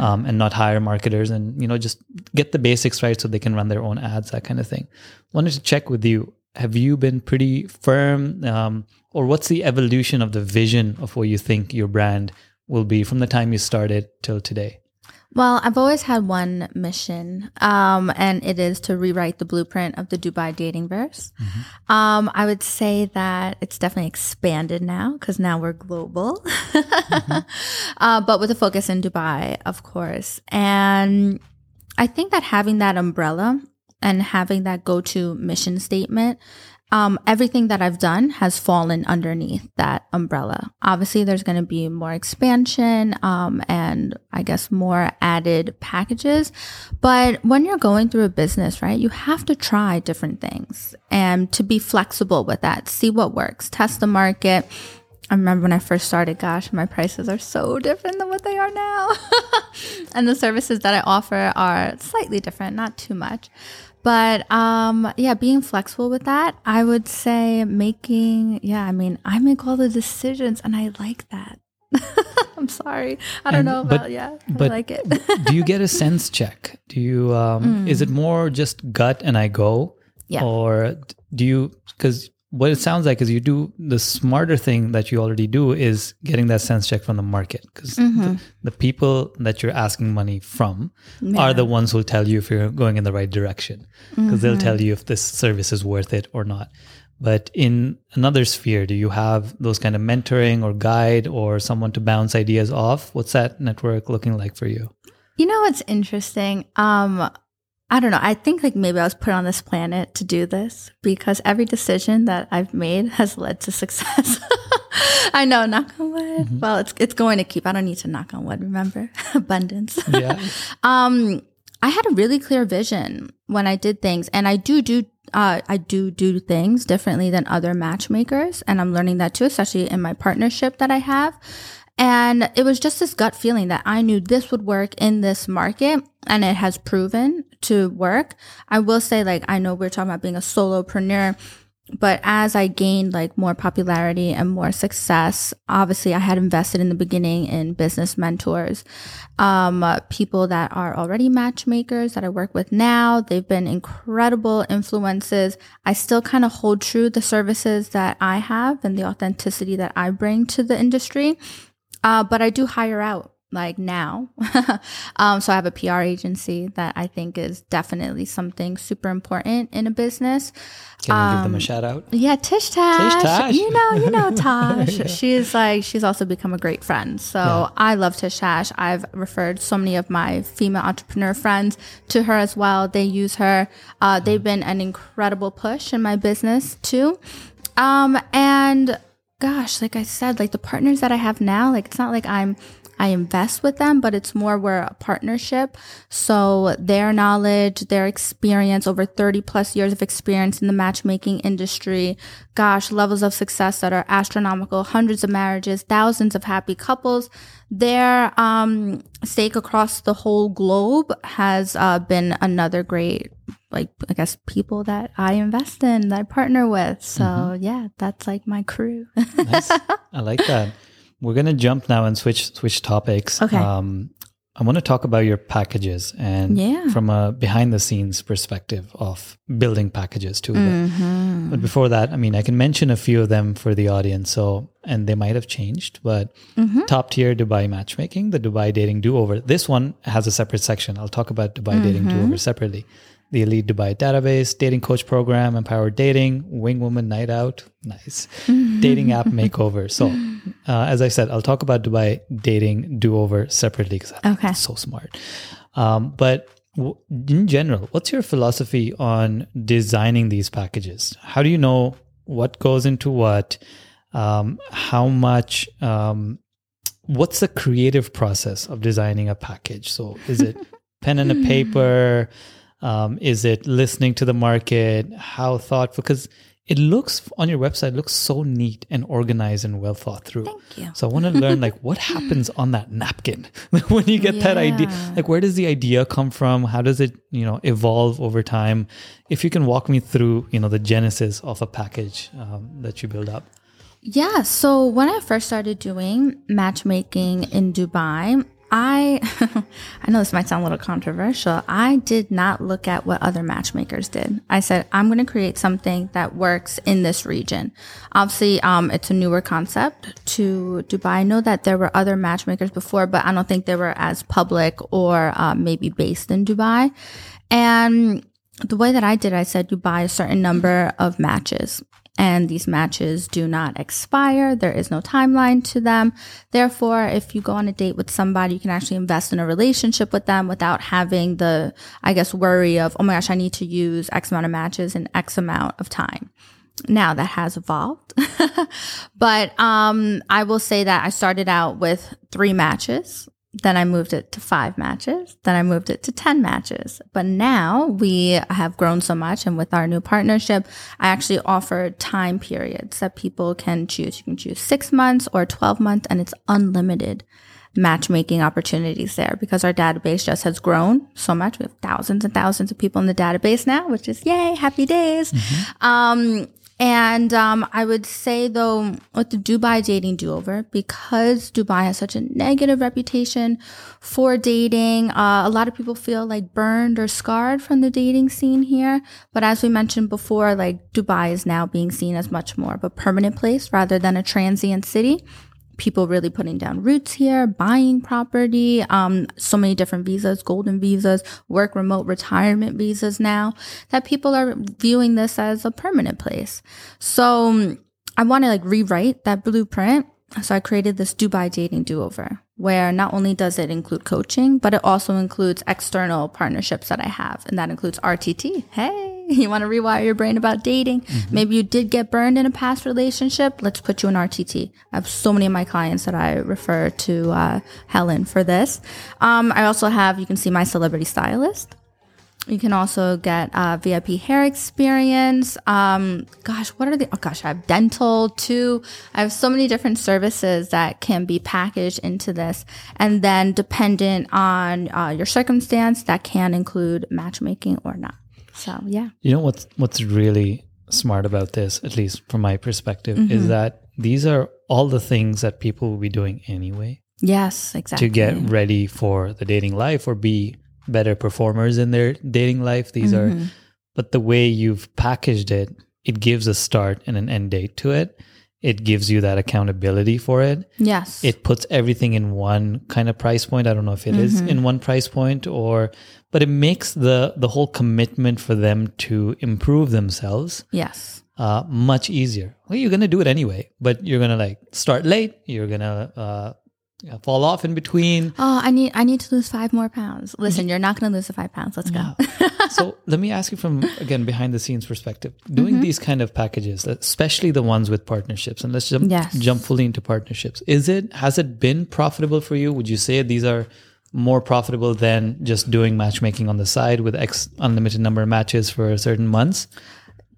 um, and not hire marketers and you know just get the basics right so they can run their own ads that kind of thing. Wanted to check with you have you been pretty firm um, or what's the evolution of the vision of what you think your brand will be from the time you started till today Well, I've always had one mission, um, and it is to rewrite the blueprint of the Dubai dating verse. Um, I would say that it's definitely expanded now because now we're global, uh, but with a focus in Dubai, of course. And I think that having that umbrella and having that go to mission statement um, everything that I've done has fallen underneath that umbrella. Obviously, there's going to be more expansion um, and I guess more added packages. But when you're going through a business, right, you have to try different things and to be flexible with that, see what works, test the market. I remember when I first started, gosh, my prices are so different than what they are now. and the services that I offer are slightly different, not too much. But um, yeah, being flexible with that, I would say making, yeah, I mean, I make all the decisions and I like that. I'm sorry. I don't and, know about, but, yeah, but I like it. do you get a sense check? Do you, um, mm. is it more just gut and I go? Yeah. Or do you, because what it sounds like is you do the smarter thing that you already do is getting that sense check from the market because mm-hmm. the, the, people that you're asking money from yeah. are the ones who'll tell you if you're going in the right direction because mm-hmm. they'll tell you if this service is worth it or not but in another sphere do you have those kind of mentoring or guide or someone to bounce ideas off what's that network looking like for you you know what's interesting um I don't know. I think like maybe I was put on this planet to do this because every decision that I've made has led to success. I know, knock on wood. Mm-hmm. Well, it's it's going to keep. I don't need to knock on wood. Remember, abundance. Yeah. um, I had a really clear vision when I did things, and I do do uh, I do do things differently than other matchmakers, and I'm learning that too, especially in my partnership that I have. And it was just this gut feeling that I knew this would work in this market and it has proven to work. I will say, like, I know we're talking about being a solopreneur, but as I gained like more popularity and more success, obviously I had invested in the beginning in business mentors, um, people that are already matchmakers that I work with now. They've been incredible influences. I still kind of hold true the services that I have and the authenticity that I bring to the industry. Uh, but I do hire out like now. um, so I have a PR agency that I think is definitely something super important in a business. Can um, give them a um, shout out? Yeah, Tish Tash. Tish Tash. You know, you know Tash. yeah. She's like she's also become a great friend. So yeah. I love Tish Tash. I've referred so many of my female entrepreneur friends to her as well. They use her. Uh, they've been an incredible push in my business too. Um, and gosh, like I said, like the partners that I have now, like it's not like I'm I invest with them, but it's more we're a partnership. So their knowledge, their experience, over 30 plus years of experience in the matchmaking industry, gosh, levels of success that are astronomical, hundreds of marriages, thousands of happy couples. Their um, stake across the whole globe has uh, been another great like I guess people that I invest in that I partner with. So mm-hmm. yeah, that's like my crew. nice. I like that. We're gonna jump now and switch switch topics. Okay. Um, I want to talk about your packages and yeah. from a behind the scenes perspective of building packages too. Mm-hmm. But, before that, I mean, I can mention a few of them for the audience. So, and they might have changed, but mm-hmm. top tier Dubai matchmaking, the Dubai dating do over. This one has a separate section. I'll talk about Dubai mm-hmm. dating do over separately the Elite Dubai Database, Dating Coach Program, Empowered Dating, Wing Woman Night Out, nice, dating app makeover. So, uh, as I said, I'll talk about Dubai Dating Do Over separately because okay. so smart. Um, but w- in general, what's your philosophy on designing these packages? How do you know what goes into what? Um, how much? Um, what's the creative process of designing a package? So, is it pen and a paper? Um, is it listening to the market? How thoughtful? Because it looks on your website looks so neat and organized and well thought through. Thank you. So I want to learn like what happens on that napkin when you get yeah. that idea. Like where does the idea come from? How does it you know evolve over time? If you can walk me through you know the genesis of a package um, that you build up. Yeah. So when I first started doing matchmaking in Dubai, I I know this might sound a little controversial. I did not look at what other matchmakers did. I said I'm going to create something that works in this region. Obviously, um, it's a newer concept to Dubai. I know that there were other matchmakers before, but I don't think they were as public or uh, maybe based in Dubai. And the way that I did, I said you buy a certain number of matches and these matches do not expire. There is no timeline to them. Therefore, if you go on a date with somebody, you can actually invest in a relationship with them without having the, I guess, worry of, oh my gosh, I need to use X amount of matches in X amount of time. now that has evolved. but um, I will say that I started out with three matches. Then I moved it to five matches. Then I moved it to 10 matches. But now we have grown so much. And with our new partnership, I actually offer time periods that people can choose. You can choose six months or 12 months, and it's unlimited matchmaking opportunities there because our database just has grown so much. We have thousands and thousands of people in the database now, which is yay, happy days. Mm-hmm. Um, and um, I would say though, with the Dubai dating do over, because Dubai has such a negative reputation for dating, uh, a lot of people feel like burned or scarred from the dating scene here. But as we mentioned before, like Dubai is now being seen as much more of a permanent place rather than a transient city people really putting down roots here, buying property, um, so many different visas, golden visas, work remote retirement visas now that people are viewing this as a permanent place. So um, I want to like rewrite that blueprint. So I created this Dubai dating do over where not only does it include coaching, but it also includes external partnerships that I have. And that includes RTT. Hey you want to rewire your brain about dating. Mm-hmm. Maybe you did get burned in a past relationship. Let's put you in RTT. I have so many of my clients that I refer to uh, Helen for this. Um, I also have, you can see my celebrity stylist. You can also get uh, VIP hair experience. Um, gosh, what are the? Oh gosh, I have dental too. I have so many different services that can be packaged into this, and then dependent on uh, your circumstance, that can include matchmaking or not. So yeah. You know what's what's really smart about this, at least from my perspective, mm-hmm. is that these are all the things that people will be doing anyway. Yes, exactly. To get ready for the dating life or be better performers in their dating life. These mm-hmm. are but the way you've packaged it, it gives a start and an end date to it it gives you that accountability for it. Yes. It puts everything in one kind of price point. I don't know if it mm-hmm. is in one price point or but it makes the the whole commitment for them to improve themselves. Yes. Uh, much easier. Well, you're gonna do it anyway, but you're gonna like start late. You're gonna uh, fall off in between. Oh, I need I need to lose five more pounds. Listen, you're not going to lose the five pounds. Let's go. so let me ask you from again behind the scenes perspective. Doing mm-hmm. these kind of packages, especially the ones with partnerships, and let's jump yes. jump fully into partnerships. Is it has it been profitable for you? Would you say these are more profitable than just doing matchmaking on the side with X unlimited number of matches for certain months?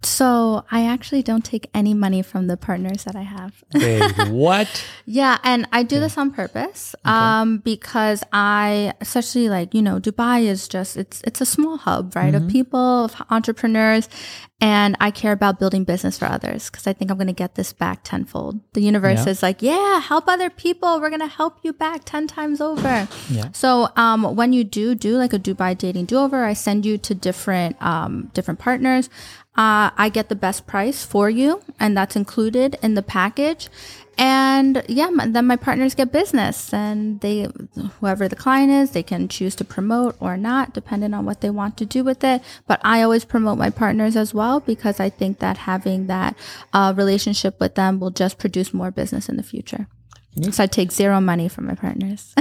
So I actually don't take any money from the partners that I have. Wait, what? yeah, and I do okay. this on purpose. Okay. Um, because I especially like, you know, Dubai is just it's it's a small hub, right? Mm-hmm. Of people, of entrepreneurs. And I care about building business for others because I think I'm gonna get this back tenfold. The universe yeah. is like, yeah, help other people. We're gonna help you back ten times over. Yeah. So um when you do do like a Dubai dating do over, I send you to different um different partners uh, I get the best price for you, and that's included in the package. And yeah, then my partners get business, and they, whoever the client is, they can choose to promote or not, depending on what they want to do with it. But I always promote my partners as well because I think that having that uh, relationship with them will just produce more business in the future. So I take zero money from my partners.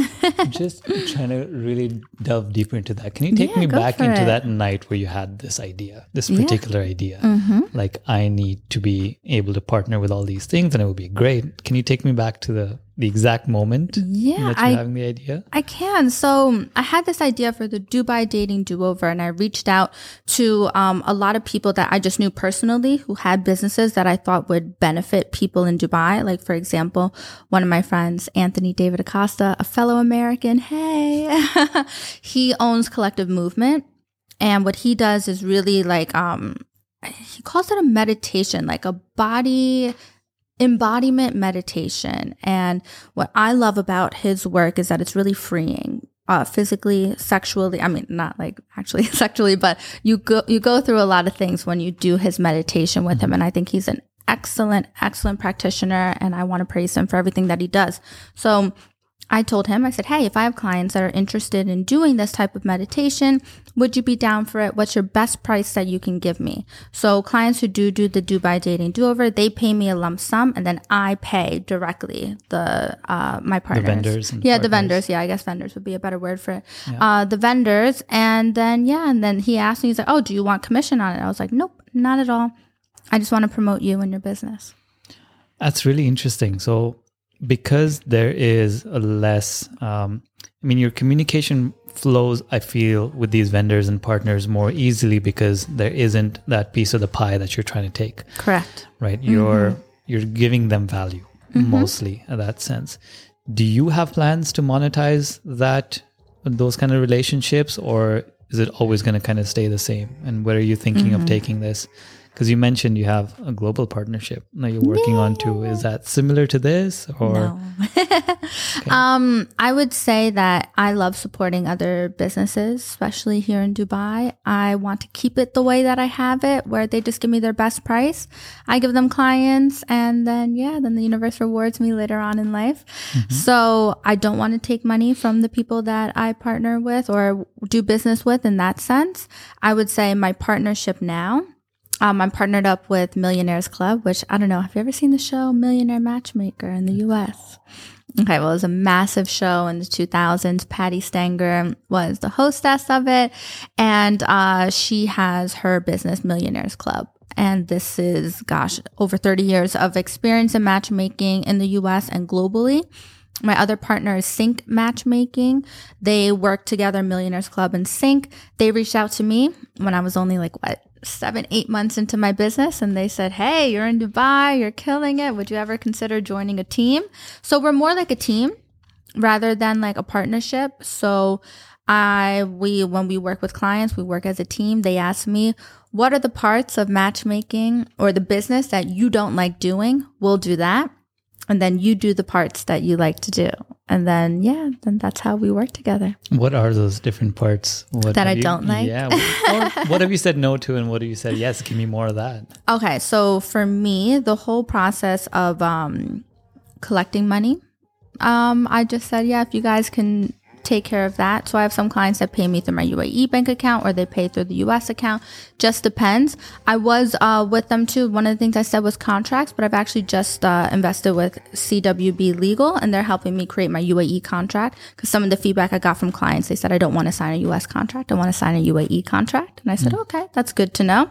just trying to really delve deeper into that. Can you take yeah, me back into it. that night where you had this idea, this particular yeah. idea? Mm-hmm. Like, I need to be able to partner with all these things and it would be great. Can you take me back to the the exact moment yeah I, having the idea? I can. So i had this idea for the dubai dating do-over and i reached out to um, a lot of people that i just knew personally who had businesses that i thought would benefit people in dubai. Like for example one of my friends anthony david acosta a fellow american hey he owns collective movement and what he does is really like um he calls it a meditation like a body embodiment meditation. And what I love about his work is that it's really freeing. Uh, physically, sexually, I mean, not like actually sexually, but you go, you go through a lot of things when you do his meditation with him. And I think he's an excellent, excellent practitioner. And I want to praise him for everything that he does. So I told him, I said, Hey, if I have clients that are interested in doing this type of meditation, would you be down for it? What's your best price that you can give me? So clients who do do the Dubai dating do over, they pay me a lump sum and then I pay directly the, uh, my partners. The vendors. yeah, partners. the vendors. Yeah, I guess vendors would be a better word for it. Yeah. Uh, the vendors. And then, yeah, and then he asked me, he's like, Oh, do you want commission on it? I was like, Nope, not at all. I just want to promote you and your business. That's really interesting. So, because there is a less, um, I mean, your communication flows, I feel, with these vendors and partners more easily because there isn't that piece of the pie that you're trying to take. Correct. Right. You're mm-hmm. you're giving them value mm-hmm. mostly in that sense. Do you have plans to monetize that those kind of relationships, or is it always going to kind of stay the same? And where are you thinking of mm-hmm. taking this? Because you mentioned you have a global partnership that you're working on too. Is that similar to this, or No. Um, I would say that I love supporting other businesses, especially here in Dubai. I want to keep it the way that I have it, where they just give me their best price. I give them clients, and then yeah, then the universe rewards me later on in life. So I don't want to take money from the people that I partner with or do business with in that sense. I would say my partnership now. Um, I'm partnered up with Millionaires Club, which I don't know. Have you ever seen the show Millionaire Matchmaker in the US? Okay, well, it was a massive show in the 2000s. Patti Stanger was the hostess of it, and uh, she has her business, Millionaires Club. And this is, gosh, over 30 years of experience in matchmaking in the US and globally. My other partner is Sync Matchmaking. They work together, Millionaires Club and Sync. They reached out to me when I was only like, what, seven, eight months into my business. And they said, Hey, you're in Dubai. You're killing it. Would you ever consider joining a team? So we're more like a team rather than like a partnership. So I, we, when we work with clients, we work as a team. They ask me, what are the parts of matchmaking or the business that you don't like doing? We'll do that and then you do the parts that you like to do and then yeah then that's how we work together what are those different parts what That I you- don't like? Yeah. or what have you said no to, and what have you said yes? Give me more of that. okay so for me the whole process of um collecting money um i just said yeah if you guys can take care of that. So i have some clients that pay me through my uae bank account or they pay through the us account. Just depends. I was uh, with them too. One of the things i said was contracts but i've actually just uh, invested with cwb legal and they're helping me create my uae contract. Because some of the feedback i got from clients they said i don't want to sign a us contract. I want to sign a uae contract. And i said okay that's good to know.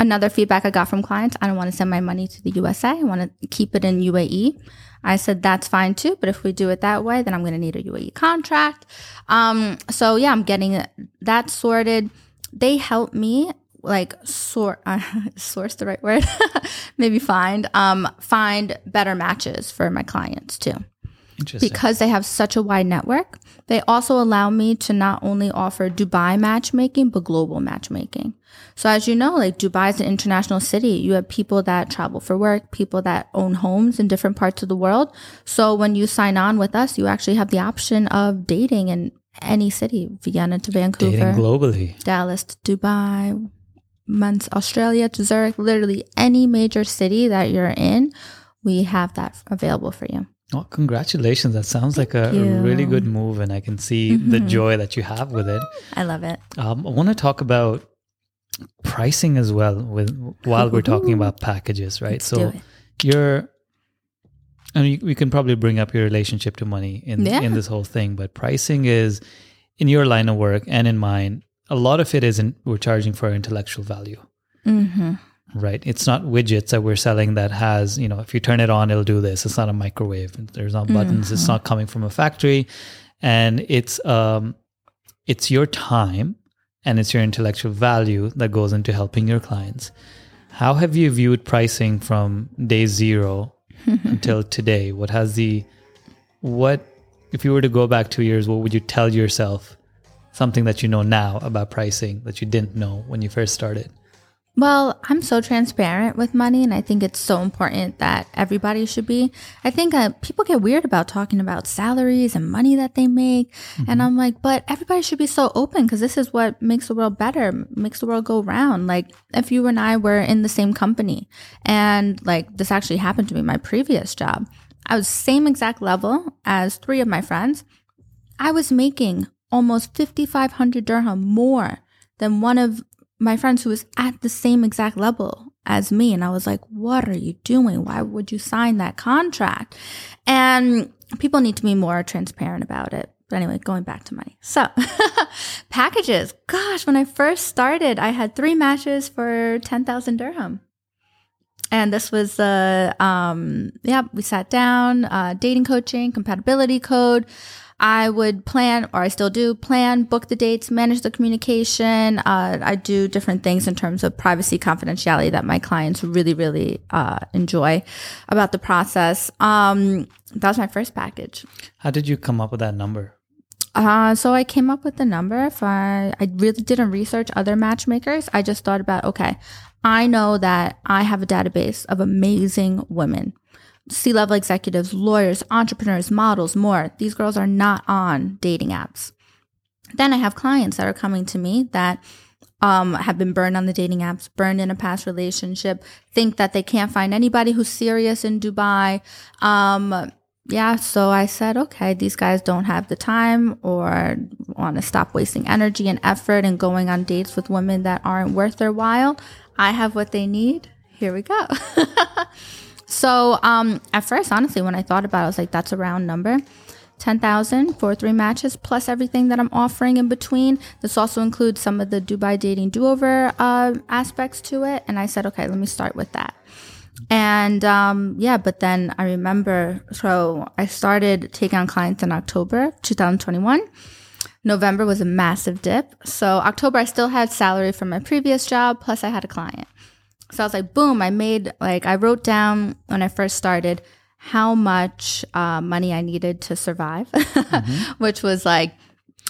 Another feedback I got from clients, I don't want to send my money to the USA. I want to keep it in UAE. I said that's fine too, but if we do it that way, then I'm going to need a UAE contract. Um, so yeah, I'm getting that sorted. They help me like sort uh, source the right word, maybe find um find better matches for my clients too because they have such a wide network, they also allow me to not only offer Dubai matchmaking, but global matchmaking. So as you know, like Dubai is an international city. You have people that travel for work, people that own homes in different parts of the world. So when you sign on with us, you actually have the option of dating in any city, Vienna to Vancouver. Dating globally. Dallas to Dubai, months Australia to Zurich, literally any major city that you're in, we have that available for you. Oh, congratulations! That sounds like a, you. really good move, and I can see the joy that you have with it. I love it. Um, I want to talk about pricing as well. With while we're talking about packages, right? do so you're, and we can probably bring up your relationship to money in Yeah. in this whole thing. But pricing is in your line of work and in mine. A lot of it isn't. We're charging for intellectual value. Mm-hmm. Right? It's not widgets that we're selling that has you know if you turn it on it'll do this. It's not a microwave. There's not buttons. It's not coming from a factory. And it's um it's your time and it's your intellectual value that goes into helping your clients. How have you viewed pricing from day zero until today? What has the what if you were to go back two years what would you tell yourself something that you know now about pricing that you didn't know when you first started Well, I'm so transparent with money, and I think it's so important that everybody should be. I think uh, people get weird about talking about salaries and money that they make. And I'm like, but everybody should be so open because this is what makes the world better, makes the world go round. Like, if you and I were in the same company, and like this actually happened to me, my previous job, I was same exact level as three of my friends. I was making almost 5,500 dirham more than one of my friends who was at the same exact level as me. And I was like, what are you doing? Why would you sign that contract? And people need to be more transparent about it. But anyway, going back to money. So, packages. Gosh, when I first started, I had three matches for 10,000 dirham. And this was the, um, yeah, we sat down, uh, dating coaching, compatibility code. I would plan, or I still do, plan, book the dates, manage the communication. Uh, I do different things in terms of privacy, confidentiality that my clients really, really uh, enjoy about the process. Um, that was my first package. How did you come up with that number? Uh, so I came up with the number. If I, I really didn't research other matchmakers, I just thought about, okay, I know that I have a database of amazing women C level executives, lawyers, entrepreneurs, models, more. These girls are not on dating apps. Then I have clients that are coming to me that um, have been burned on the dating apps, burned in a past relationship, think that they can't find anybody who's serious in Dubai. Um, yeah, so I said, okay, these guys don't have the time or want to stop wasting energy and effort and going on dates with women that aren't worth their while. I have what they need. Here we go. So um, at first, honestly, when I thought about it, I was like, that's a round number. 10,000 for three matches plus everything that I'm offering in between. This also includes some of the Dubai dating do over uh, aspects to it. And I said, okay, let me start with that. And um, yeah, but then I remember, so I started taking on clients in October 2021. November was a massive dip. So October, I still had salary from my previous job, plus I had a client. So I was like, boom, I made, like, I wrote down when I first started how much uh, money I needed to survive, mm-hmm. which was like,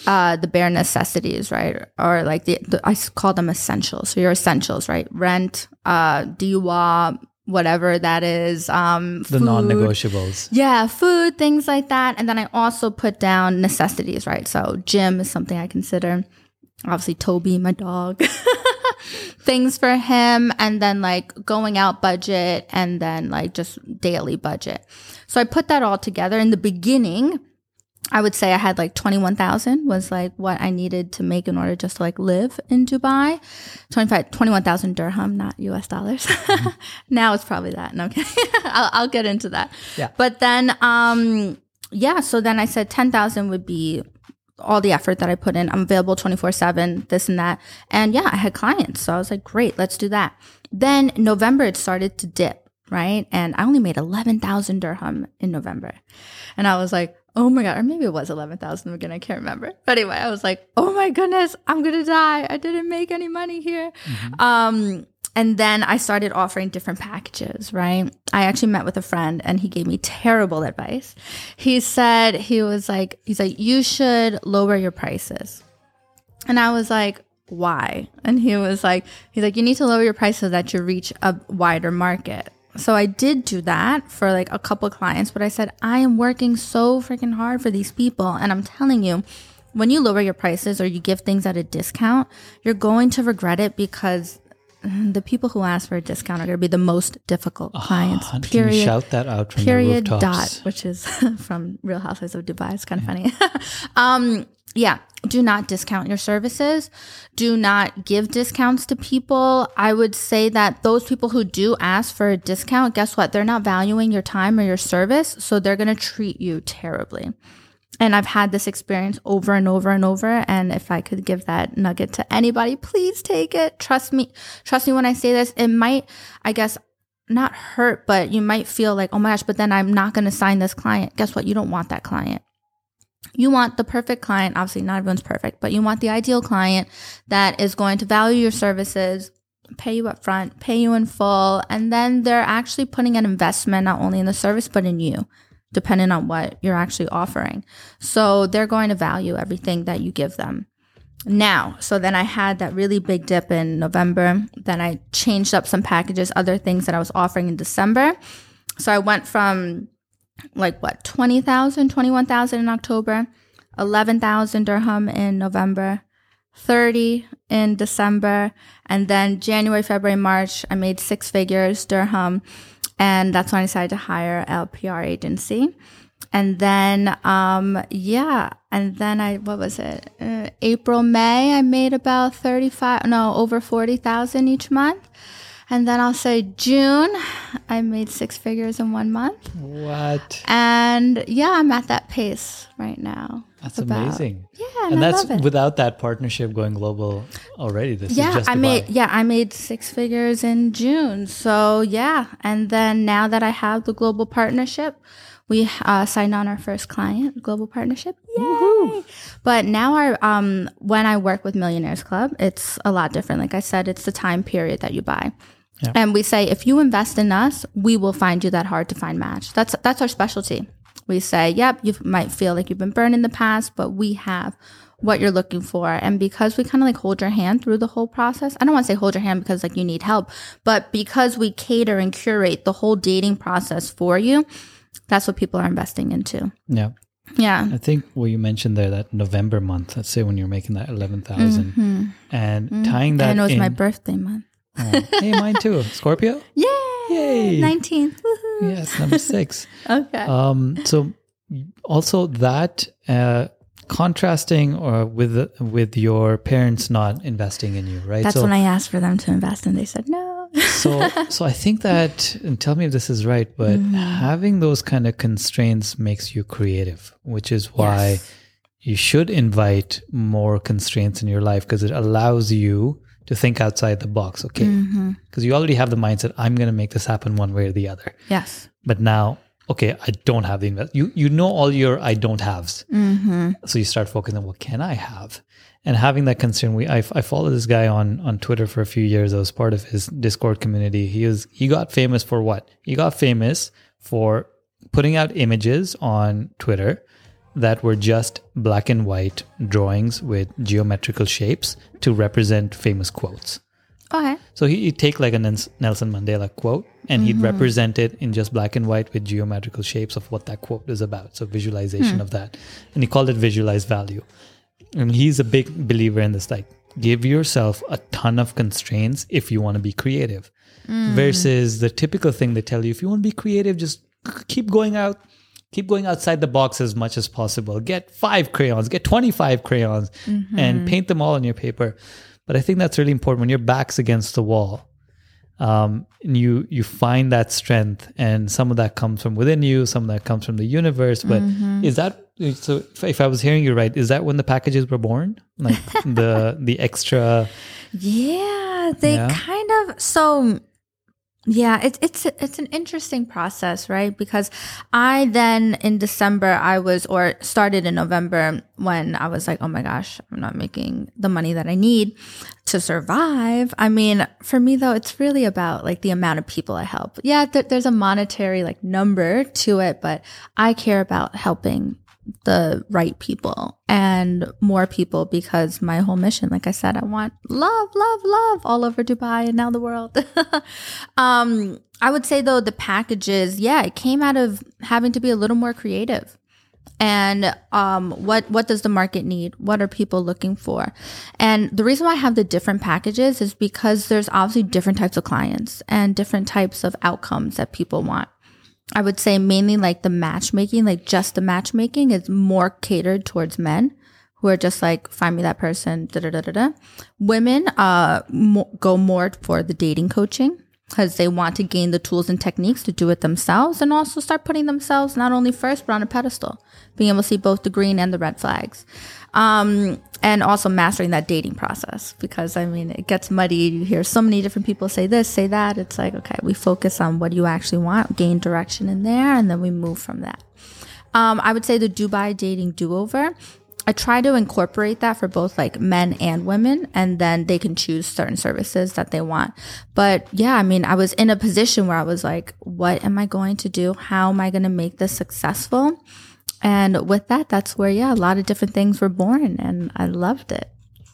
uh, the bare necessities, right? Or like the, the, I call them essentials. So your essentials, right? Rent, uh, DEWA, whatever that is. Um, the non-negotiables. Yeah, food, things like that. And then I also put down necessities, right? So gym is something I consider. Obviously, Toby, my dog. things for him and then like going out budget and then like just daily budget. So I put that all together in the beginning. I would say I had like 21,000 was like what I needed to make in order just to like live in Dubai. 25, 21,000 dirham, not US dollars. Mm-hmm. now it's probably that. No, okay. I'll, I'll get into that. Yeah. But then, um, yeah, so then I said 10,000 would be all the effort that I put in. I'm available 24 7, this and that. And yeah, I had clients. So I was like, great, let's do that. Then November, it started to dip, right? And I only made 11,000 dirham in November. And I was like, oh my God, or maybe it was 11,000 again. I can't remember. But anyway, I was like, oh my goodness, I'm going to die. I didn't make any money here. Mm-hmm. Um, and then I started offering different packages, right? I actually met with a friend and he gave me terrible advice. He said, he was like, he's like, you should lower your prices. And I was like, why? And he was like, he's like, you need to lower your prices so that you reach a wider market. So I did do that for like a couple clients, but I said, I am working so freaking hard for these people. And I'm telling you, when you lower your prices or you give things at a discount, you're going to regret it because the people who ask for a discount are going to be the most difficult ah, clients. Uh, period. shout that out from period. The dot, which is from Real Housewives of Dubai. It's kind of funny. um, yeah. Do not discount your services. Do not give discounts to people. I would say that those people who do ask for a discount, guess what? They're not valuing your time or your service, so they're going to treat you terribly and I've had this experience over and over and over. And if I could give that nugget to anybody, please take it. Trust me. Trust me when I say this. It might, I guess, not hurt, but you might feel like, oh my gosh, but then I'm not going to sign this client. Guess what? You don't want that client. You want the perfect client. Obviously, not everyone's perfect, but you want the ideal client that is going to value your services, pay you up front, pay you in full, and then they're actually putting an investment not only in the service, but in you depending on what you're actually offering. So they're going to value everything that you give them. Now, so then I had that really big dip in November. Then I changed up some packages, other things that I was offering in December. So I went from like what, 20,000, 21,000 in October, 11,000 dirham in November, 30 in December, and then January, February, March, I made six figures dirham. And that's when I decided to hire a PR agency. And then, um, yeah. And then I, what was it? Uh, April, May, I made about 35, no, over 40,000 each month. And then I'll say June, I made six figures in one month. What? And yeah, I'm at that pace right now. That's about- amazing. Yeah, And, and, that's without that partnership going global already. This is yeah, just I made yeah I made six figures in June. So yeah, and then now that I have the global partnership, we uh, signed on our first client, global partnership. Yay! But now our um when I work with Millionaires Club, it's a lot different. Like I said, it's the time period that you buy. Yeah. And we say if you invest in us, we will find you that hard to find match. That's that's our specialty. We say, yep, you might feel like you've been burned in the past, but we have what you're looking for. And because we kind of like hold your hand through the whole process, I don't want to say hold your hand because like you need help, but because we cater and curate the whole dating process for you, that's what people are investing into. Yeah. Yeah. I think what you mentioned there, that November month, let's say when you're making that 11,000 mm-hmm. and mm-hmm. tying that I know it's in. my birthday month. Oh, hey, mine too. Scorpio? Yay! Yay. 19th. Woohoo. Yes, number six. Okay. Um, so also that uh, contrasting or with with your parents not investing in you, right? that's so when I asked for them to invest and they said no. so so I think that and tell me if this is right, but Mm-hmm. having those kind of constraints makes you creative, which is why Yes. you should invite more constraints in your life because it allows you to think outside the box. Okay, because Mm-hmm. you already have the mindset, I'm going to make this happen one way or the other. Yes. But now, okay, I don't have the invest. You you know all your I don't haves. Mm-hmm. So you start focusing on what can I have, and having that concern. We I, I followed this guy on on Twitter for a few years. I was part of his Discord community. He was he got famous for what? He got famous for putting out images on Twitter that were just black and white drawings with geometrical shapes to represent famous quotes. Okay. So he, he'd take like a Nelson Mandela quote and he'd mm-hmm. represent it in just black and white with geometrical shapes of what that quote is about. So visualization hmm. of that. And he called it visualized value. And he's a big believer in this like give yourself a ton of constraints if you want to be creative. Mm. Versus the typical thing they tell you if you want to be creative, just keep going out, keep going outside the box as much as possible. Get five crayons, get 25 crayons, and paint them all on your paper. But I think that's really important when your back's against the wall. Um, and you you find that strength, and some of that comes from within you, some of that comes from the universe. But is that so? If, if I was hearing you right, is that when the packages were born? Like the the extra? Yeah, they Yeah. kind of so yeah, it's it's it's an interesting process, right? Because I then in December I was or started in November when I was like, "Oh my gosh, I'm not making the money that I need to survive." I mean, for me though, it's really about like the amount of people I help. Yeah, th- there's a monetary like number to it, but I care about helping the right people and more people because my whole mission, like I said, I want love, love, love all over Dubai and now the world. um, I would say though, the packages, yeah, it came out of having to be a little more creative. And um, what what does the market need? What are people looking for? And the reason why I have the different packages is because there's obviously different types of clients and different types of outcomes that people want. I would say mainly like the matchmaking, like just the matchmaking is more catered towards men who are just like, find me that person, da da da da da. Women uh, mo- go more for the dating coaching because they want to gain the tools and techniques to do it themselves and also start putting themselves not only first, but on a pedestal, being able to see both the green and the red flags. Um, and also mastering that dating process because I mean, it gets muddy. You hear so many different people say this, say that. It's like, okay, we focus on what you actually want, gain direction in there, and then we move from that. Um, I would say the Dubai dating do over. I try to incorporate that for both like men and women, and then they can choose certain services that they want. But yeah, I mean, I was in a position where I was like, what am I going to do? How am I going to make this successful? And with that, that's where, yeah, a lot of different things were born, and I loved it.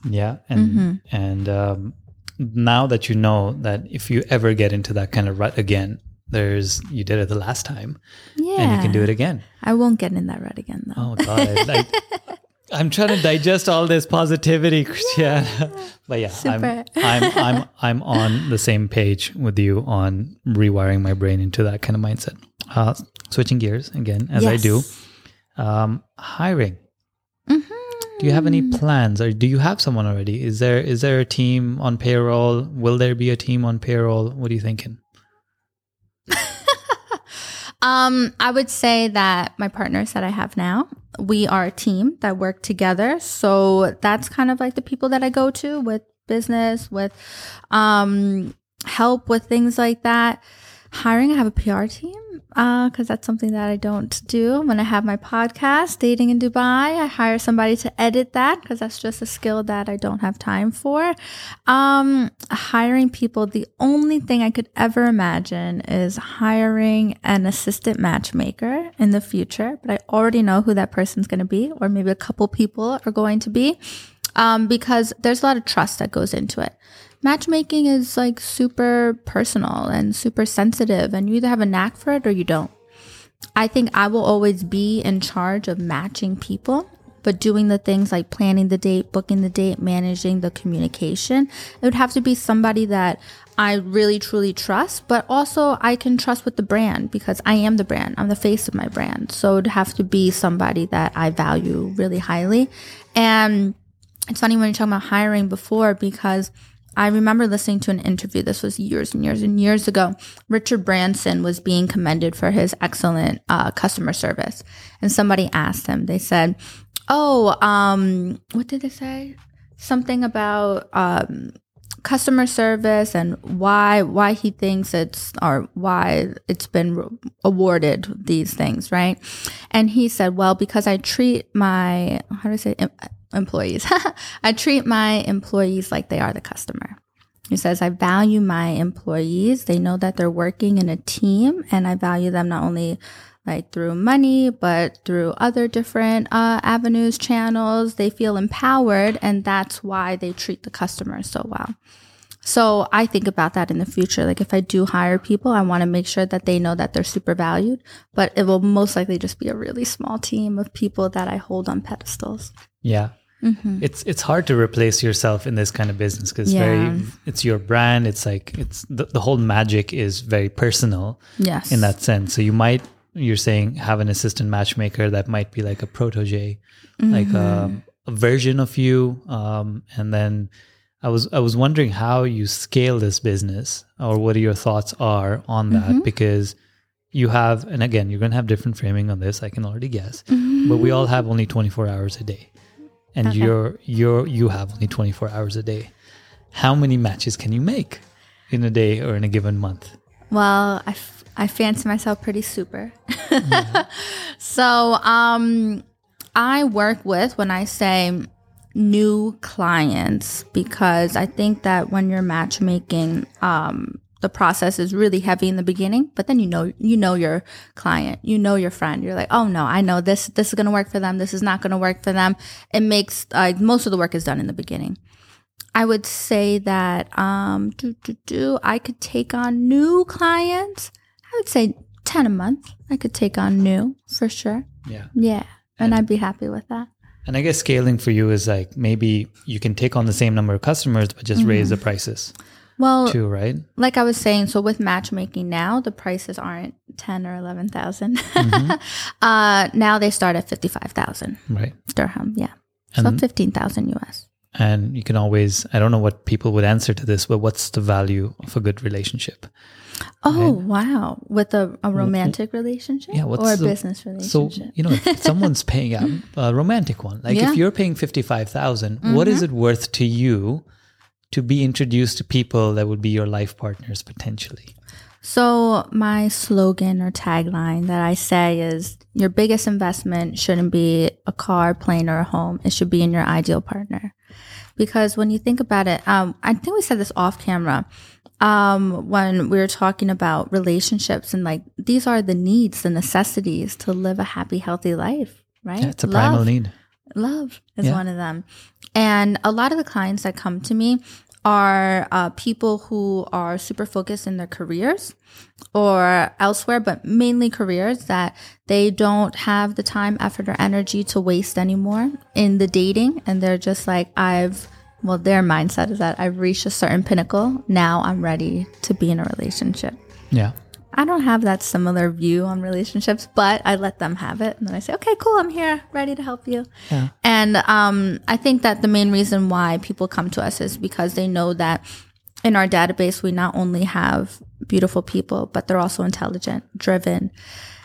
Yeah, and Mm-hmm. and um, now that you know that if you ever get into that kind of rut again, there's you did it the last time, Yeah. and you can do it again. I won't get in that rut again, though. Oh God, I, I'm trying to digest all this positivity, Christiana. but yeah, I'm, I'm I'm I'm on the same page with you on rewiring my brain into that kind of mindset. Uh, switching gears again, as I do. Um, hiring. Mm-hmm. Do you have any plans, or do you have someone already? Is there is there a team on payroll? Will there be a team on payroll? What are you thinking? Um, I would say that my partners that I have now, we are a team that work together. So that's kind of like the people that I go to with business, with um, help with things like that. Hiring, I have a PR team because uh, that's something that I don't do. When I have my podcast, Dating in Dubai, I hire somebody to edit that because that's just a skill that I don't have time for. Um, hiring people, the only thing I could ever imagine is hiring an assistant matchmaker in the future, but I already know who that person's going to be, or maybe a couple people are going to be. Um, because there's a lot of trust that goes into it matchmaking is like super personal and super sensitive, and you either have a knack for it or you don't. I think I will always be in charge of matching people, but doing the things like planning the date, booking the date, managing the communication, it would have to be somebody that I really truly trust, but also I can trust with the brand because I am the brand. I'm the face of my brand. So it'd have to be somebody that I value really highly. And it's funny when you're talking about hiring before because I remember listening to an interview. This was years and years and years ago. Richard Branson was being commended for his excellent uh, customer service, and somebody asked him. They said, "Oh, um, what did they say? Something about um, customer service and why why he thinks it's or why it's been awarded these things, right?" And he said, "Well, because I treat my how do I say." Employees. I treat my employees like they are the customer. He says, I value my employees. They know that they're working in a team and I value them not only like through money, but through other different uh, avenues, channels. They feel empowered and that's why they treat the customers so well. So I think about that in the future. Like if I do hire people, I want to make sure that they know that they're super valued, but it will most likely just be a really small team of people that I hold on pedestals. Yeah. Mm-hmm. It's it's hard to replace yourself in this kind of business because yeah. very it's your brand. It's like it's the, the whole magic is very personal. Yes, in that sense. So you might you're saying have an assistant matchmaker that might be like a protege, mm-hmm. like a, a, version of you. Um, and then I was I was wondering how you scale this business or what your thoughts are on that mm-hmm. because you have and again you're going to have different framing on this i can already guess mm-hmm. but we all have only 24 hours a day and okay. you're you're you have only 24 hours a day. How many matches can you make in a day or in a given month? Well I, f- I fancy myself pretty super. So um i work with when i say new clients because i think that when you're matchmaking um the process is really heavy in the beginning, but then you know you know your client, you know your friend. You're like, oh no, I know this this is gonna work for them. This is not gonna work for them. It makes uh, most of the work is done in the beginning. I would say that um, do, do, do, I could take on new clients. I would say ten a month. I could take on new for sure. Yeah, yeah, and, and I'd be happy with that. And I guess scaling for you is like maybe you can take on the same number of customers, but just mm-hmm. raise the prices. Well, too, right? Like I was saying, so with matchmaking now, the prices aren't ten or eleven thousand. Mm-hmm. uh, now they start at fifty five thousand. Right. Dirham, yeah. So and, fifteen thousand US. And you can always I don't know what people would answer to this, but what's the value of a good relationship? Oh right? wow! With a, a romantic relationship, yeah, or a the, business relationship. So you know, if someone's paying out a romantic one, like yeah. if you're paying fifty five mm-hmm. what is it worth to you to be introduced to people that would be your life partners potentially? So, my slogan or tagline that I say is your biggest investment shouldn't be a car, plane, or a home. It should be in your ideal partner. Because when you think about it, um, I think we said this off camera um, when we were talking about relationships and like these are the needs, the necessities to live a happy, healthy life, right? Yeah, it's a Love. primal need. Love is yeah. one of them. And a lot of the clients that come to me are uh, people who are super focused in their careers or elsewhere, but mainly careers that they don't have the time, effort, or energy to waste anymore in the dating. And they're just like, I've, well, their mindset is that I've reached a certain pinnacle. Now I'm ready to be in a relationship. Yeah. I don't have that similar view on relationships, but I let them have it. And then I say, okay, cool, I'm here, ready to help you. Yeah. And um, I think that the main reason why people come to us is because they know that in our database, we not only have beautiful people, but they're also intelligent, driven,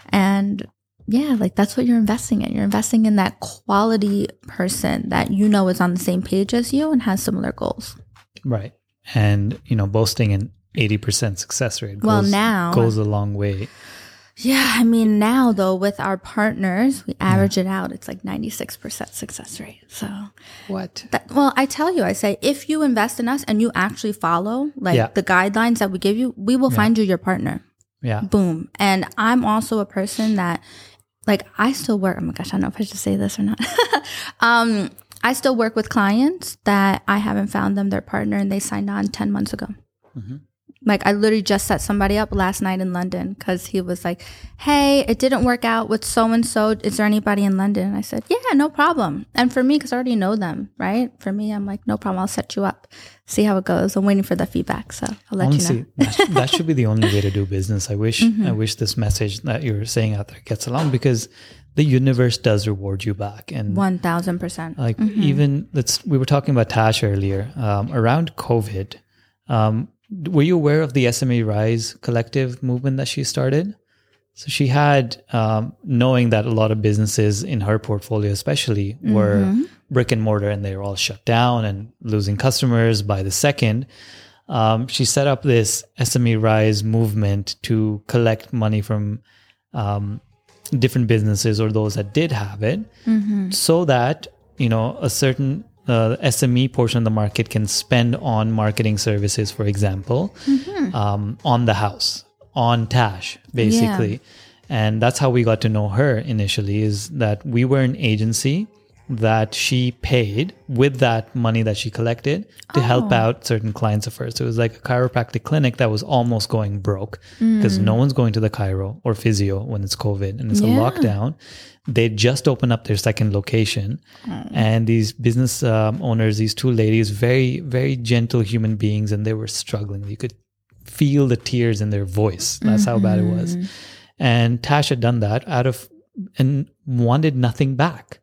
and yeah, like that's what you're investing in. You're investing in that quality person that you know is on the same page as you and has similar goals. Right. And, you know, boasting an 80% success rate goes, Well, now- goes a long way. Yeah, I mean now though with our partners, we average it out. It's like 96% success rate. So What? that, well, I tell you, I say if you invest in us and you actually follow like Yeah. the guidelines that we give you, we will find you your partner. Yeah. Boom. And I'm also a person that like I still work. Oh my gosh, I don't know if I should say this or not. um, I still work with clients that I haven't found them their partner and they signed on 10 months ago. Like I literally just set somebody up last night in London because he was like, "Hey, it didn't work out with so and so. Is there anybody in London?" And I said, "Yeah, no problem." And for me, because I already know them, right? For me, I'm like, "No problem. I'll set you up. See how it goes." I'm waiting for the feedback, so I'll let you know. that, that should be the only way to do business. I wish Mm-hmm. I wish this message that you're saying out there gets along because the universe does reward you back. And One thousand percent. like even let's we were talking about Tash earlier um, around COVID. Um, were you aware of the SME Rise collective movement that she started? So she had, um, knowing that a lot of businesses in her portfolio, especially, were brick and mortar and they were all shut down and losing customers by the second. Um, she set up this SME Rise movement to collect money from um, different businesses or those that did have it, so that you know a certain uh, SME portion of the market can spend on marketing services, for example, um, on the house, on Tash, basically. And that's how we got to know her initially. Is that we were an agency that she paid with that money that she collected to help out certain clients of hers. So it was like a chiropractic clinic that was almost going broke because no one's going to the chiro or physio when it's COVID and it's a lockdown. They just opened up their second location, and these business um, owners, these two ladies, very very gentle human beings, and they were struggling. You could feel the tears in their voice. That's how bad it was. And Tash had done that out of and wanted nothing back,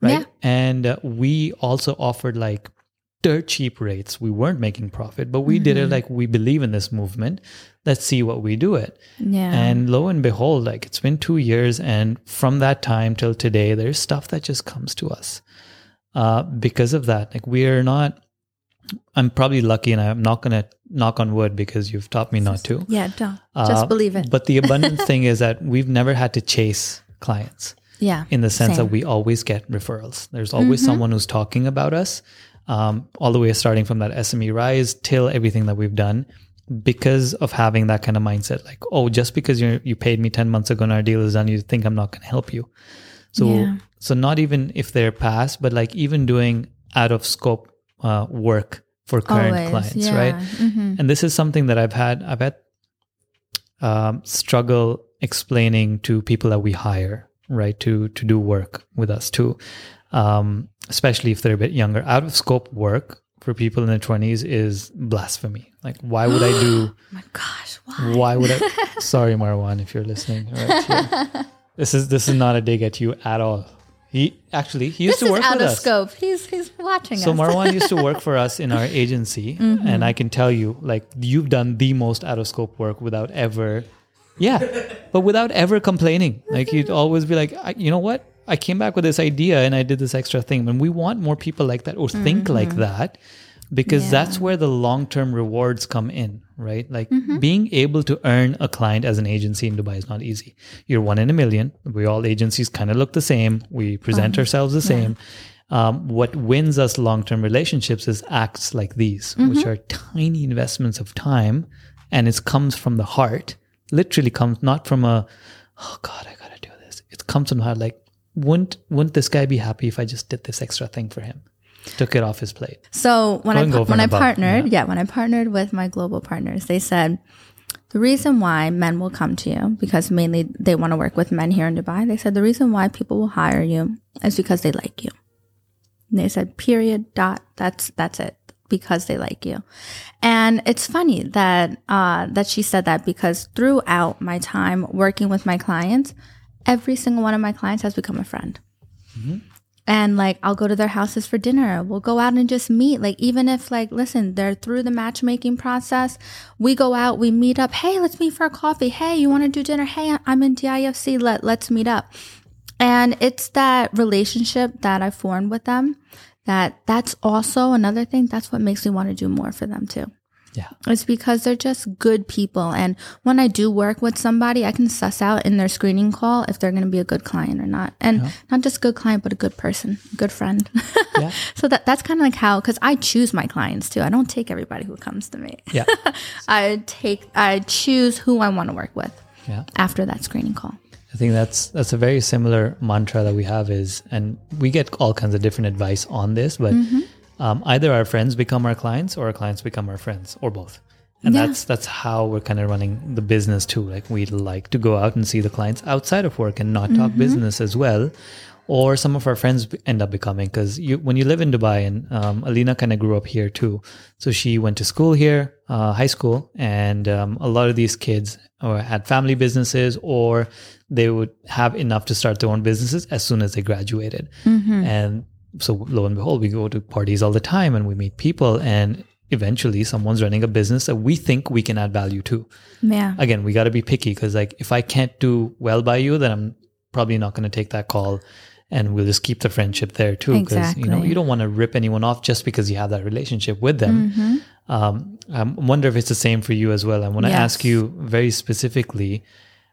right? Yeah. And uh, we also offered like dirt cheap rates. We weren't making profit, but we did it like we believe in this movement. Let's see what we do it. Yeah. And lo and behold, like it's been two years, and from that time till today, there's stuff that just comes to us uh, because of that. Like we are not. I'm probably lucky, and I'm not gonna knock on wood because you've taught me not to. yeah, don't Uh, just believe it. But the abundant thing is that we've never had to chase clients yeah. in the sense that Same. Mm-hmm. we always get referrals. There's always someone who's talking about us, um, all the way starting from that SME rise till everything that we've done, because of having that kind of mindset. Like, oh, just because you you paid me ten months ago and our deal is done, you think I'm not going to help you. So, Yeah. so not even if they're past, but like even doing out of scope uh, work for current Always, clients, yeah. right? Mhm. and this is something that I've had I've had um, struggle explaining to people that we hire right to to do work with us too, um, especially if they're a bit younger. Out of scope work for people in their twenties is blasphemy. Like, why would I do? Oh my gosh, why? Why would I? Sorry, Marwan, if you're listening. Right. This is this is not a dig at you at all. He actually he used This to is work out with of us. scope. He's he's watching So us. So Marwan used to work for us in our agency, Mm-hmm. and I can tell you, like, you've done the most out of scope work without ever, yeah, but without ever complaining. Like you'd always be like, I, you know what? I came back with this idea and I did this extra thing. And we want more people like that or think like that, because Mm-hmm. Yeah. that's where the long term rewards come in, right? Like Mm-hmm. being able to earn a client as an agency in Dubai is not easy. You're one in a million. We all agencies kind of look the same. We present Uh-huh. ourselves the same. Um, what wins us long term relationships is acts like these, which Mm-hmm. are tiny investments of time, and it comes from the heart. Literally comes not from a, oh God, I gotta do this. It comes from heart. Like, wouldn't wouldn't this guy be happy if I just did this extra thing for him, took it off his plate? So when I Going over when I above, partnered, yeah. when I partnered with my global partners, they said the reason why men will come to you because mainly they want to work with men here in Dubai. They said the reason why people will hire you is because they like you. And they said period dot that's that's it because they like you. And it's funny that uh, that she said that because throughout my time working with my clients, every single one of my clients has become a friend. and like I'll go to their houses for dinner. We'll go out and just meet. Like even if like listen, they're through the matchmaking process, we go out, we meet up. Hey, let's meet for a coffee. Hey, you want to do dinner? Hey, I'm in DIFC. Let let's meet up. And it's that relationship that I formed with them that that's also another thing. That's what makes me want to do more for them too. Yeah. It's because they're just good people. And when I do work with somebody, I can suss out in their screening call if they're going to be a good client or not. And Yeah. not just good client, but a good person, good friend. Yeah. so that that's kind of like how, because I choose my clients too. I don't take everybody who comes to me. Yeah. I take, I choose who I want to work with Yeah. after that screening call. I think that's that's a very similar mantra that we have is, and we get all kinds of different advice on this, but Mm-hmm. um, either our friends become our clients or our clients become our friends, or both. And Yeah. that's that's how we're kind of running the business too. Like we like to go out and see the clients outside of work and not talk Mm-hmm. business as well. Or some of our friends end up becoming because you when you live in Dubai and um, Alina kind of grew up here too, so she went to school here, uh, high school, and um, a lot of these kids or had family businesses or they would have enough to start their own businesses as soon as they graduated. And so lo and behold, we go to parties all the time and we meet people and eventually someone's running a business that we think we can add value to. Yeah. Again, we got to be picky because like if I can't do well by you, then I'm probably not going to take that call and we'll just keep the friendship there too because you know you don't want to rip anyone off just because you have that relationship with them. Mm-hmm. Um, I wonder if it's the same for you as well. I want to Yes. ask you very specifically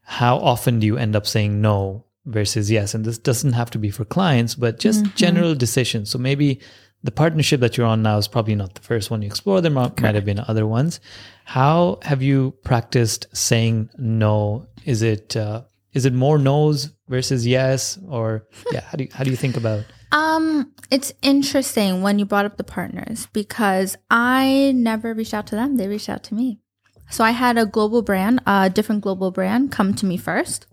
how often do you end up saying no versus yes? And this doesn't have to be for clients, but just Mm-hmm. general decisions. So maybe the partnership that you're on now is probably not the first one you explore. There might, might have been other ones. How have you practiced saying no? Is it uh, is it more no's versus yes, or yeah? How do you, how do you think about? Um, it's interesting when you brought up the partners because I never reached out to them; they reached out to me. So I had a global brand, a different global brand, come to me first.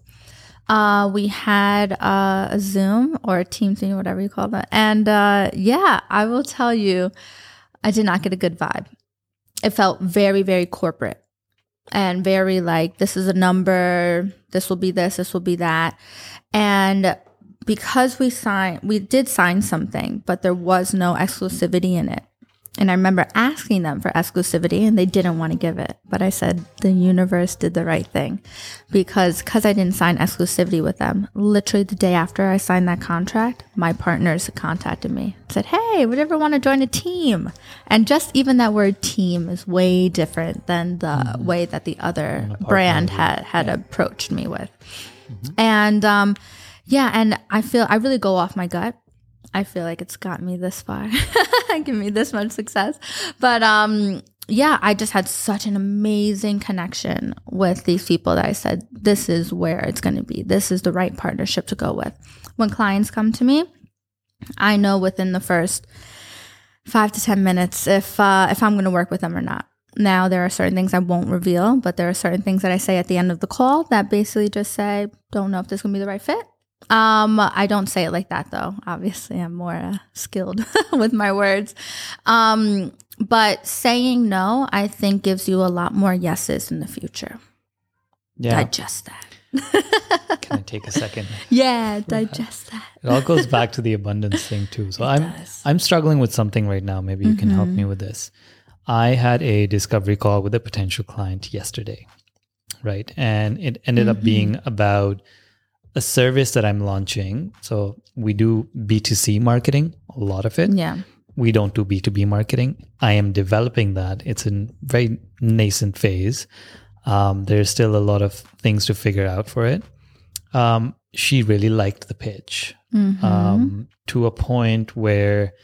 Uh, we had uh, a Zoom or a Teams meeting, whatever you call that, and uh, yeah, I will tell you, I did not get a good vibe. It felt very, very corporate and very like this is a number, this will be this, this will be that, and because we signed, we did sign something, but there was no exclusivity in it. And I remember asking them for exclusivity and they didn't want to give it. But I said the universe did the right thing because cuz I didn't sign exclusivity with them. Literally the day after I signed that contract, my partners contacted me. Said, "Hey, would you ever want to join a team?" And just even that word team is way different than the way that the other brand had had approached me with. And um yeah, and I feel I really go off my gut. I feel like it's got me this far, given me this much success. But um, yeah, I just had such an amazing connection with these people that I said, this is where it's going to be. This is the right partnership to go with. When clients come to me, I know within the first five to ten minutes if uh, if I'm going to work with them or not. Now there are certain things I won't reveal, but there are certain things that I say at the end of the call that basically just say, "Don't know if this is going to be the right fit." Um, I don't say it like that though. Obviously, I'm more uh, skilled with my words. Um, but saying no, I think gives you a lot more yeses in the future. Yeah, Digest that. can I take a second? Yeah, digest that. It all goes back to the abundance thing too. So I'm does. I'm struggling with something right now. Maybe you can help Mm-hmm. me with this. I had a discovery call with a potential client yesterday, right? And it ended up being Mm-hmm. about a service that I'm launching. So we do B2C marketing, a lot of it. Yeah. We don't do B2B marketing. I am developing that. It's in very nascent phase. Um, there's still a lot of things to figure out for it. Um, she really liked the pitch Mm-hmm. um, to a point where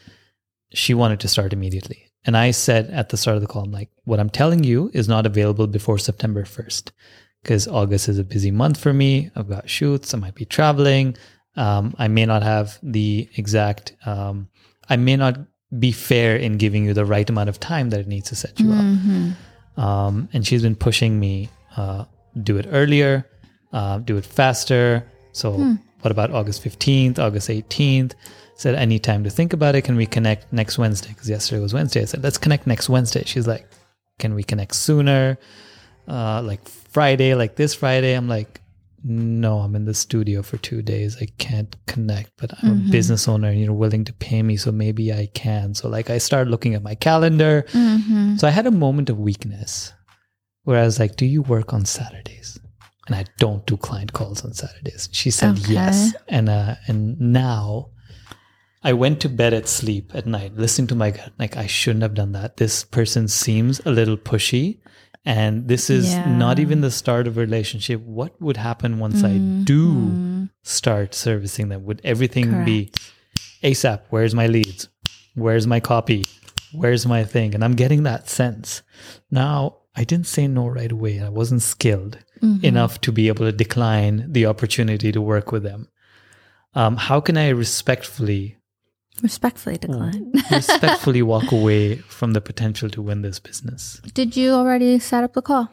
she wanted to start immediately. And I said at the start of the call, I'm like, what I'm telling you is not available before September 1st because August is a busy month for me. I've got shoots. I might be traveling. Um, I may not have the exact, um, I may not be fair in giving you the right amount of time that it needs to set you up. Mm-hmm. Um, and she's been pushing me, uh, do it earlier, uh, do it faster. So, what about August 15th, August 18th? Said, I need time to think about it. Can we connect next Wednesday? Because yesterday was Wednesday. I said, let's connect next Wednesday. She's like, can we connect sooner? Uh, like Friday, like this Friday? I'm like, no, I'm in the studio for two days. I can't connect, but I'm a business owner and you're willing to pay me. So maybe I can. So like I started looking at my calendar. Mm-hmm. So I had a moment of weakness where I was like, Do you work on Saturdays? And I don't do client calls on Saturdays. She said Okay. yes. And uh and now I went to bed at sleep at night, listening to my gut, like I shouldn't have done that. This person seems a little pushy. And this is not even the start of a relationship. What would happen once I mm-hmm. do mm-hmm. start servicing them? Would everything be ASAP? Where's my leads? Where's my copy? Where's my thing? And I'm getting that sense. Now, I didn't say no right away. I wasn't skilled mm-hmm. enough to be able to decline the opportunity to work with them. Um, how can I respectfully, Respectfully decline. respectfully walk away from the potential to win this business? Did you already set up the call?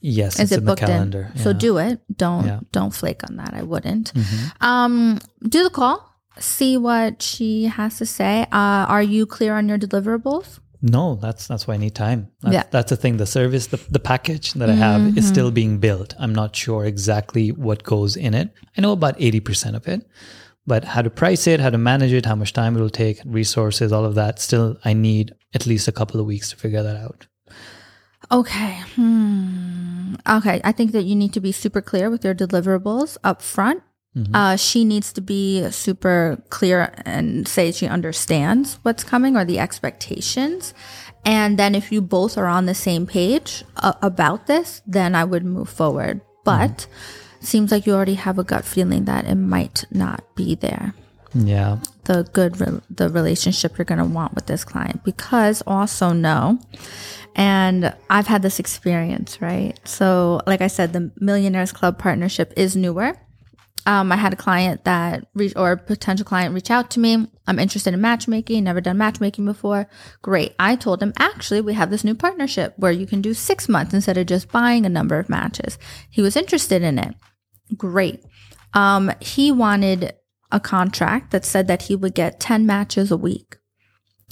Yes, Is it's it in the calendar. in? So yeah. do it. Don't Yeah. don't flake on that. I wouldn't. Mhm. Um, do the call. See what she has to say. Uh, are you clear on your deliverables? No, that's that's why I need time. That's, Yeah. that's the thing. The service, the, the package that I have is still being built. I'm not sure exactly what goes in it. I know about 80% of it, but how to price it, how to manage it, how much time it will take, resources, all of that. Still, I need at least a couple of weeks to figure that out. Okay. Hmm. Okay. I think that you need to be super clear with your deliverables up front. Uh, she needs to be super clear and say she understands what's coming or the expectations. And then if you both are on the same page uh, about this, then I would move forward. But seems like you already have a gut feeling that it might not be there Yeah. the good re- the relationship you're going to want with this client because also know and I've had this experience, right? So, like I said, the Millionaires Club partnership is newer. Um, I had a client that or a potential client reach out to me. I'm interested in matchmaking, never done matchmaking before. Great. I told him, actually, we have this new partnership where you can do six months instead of just buying a number of matches. He was interested in it. Great. Um, he wanted a contract that said that he would get 10 matches a week.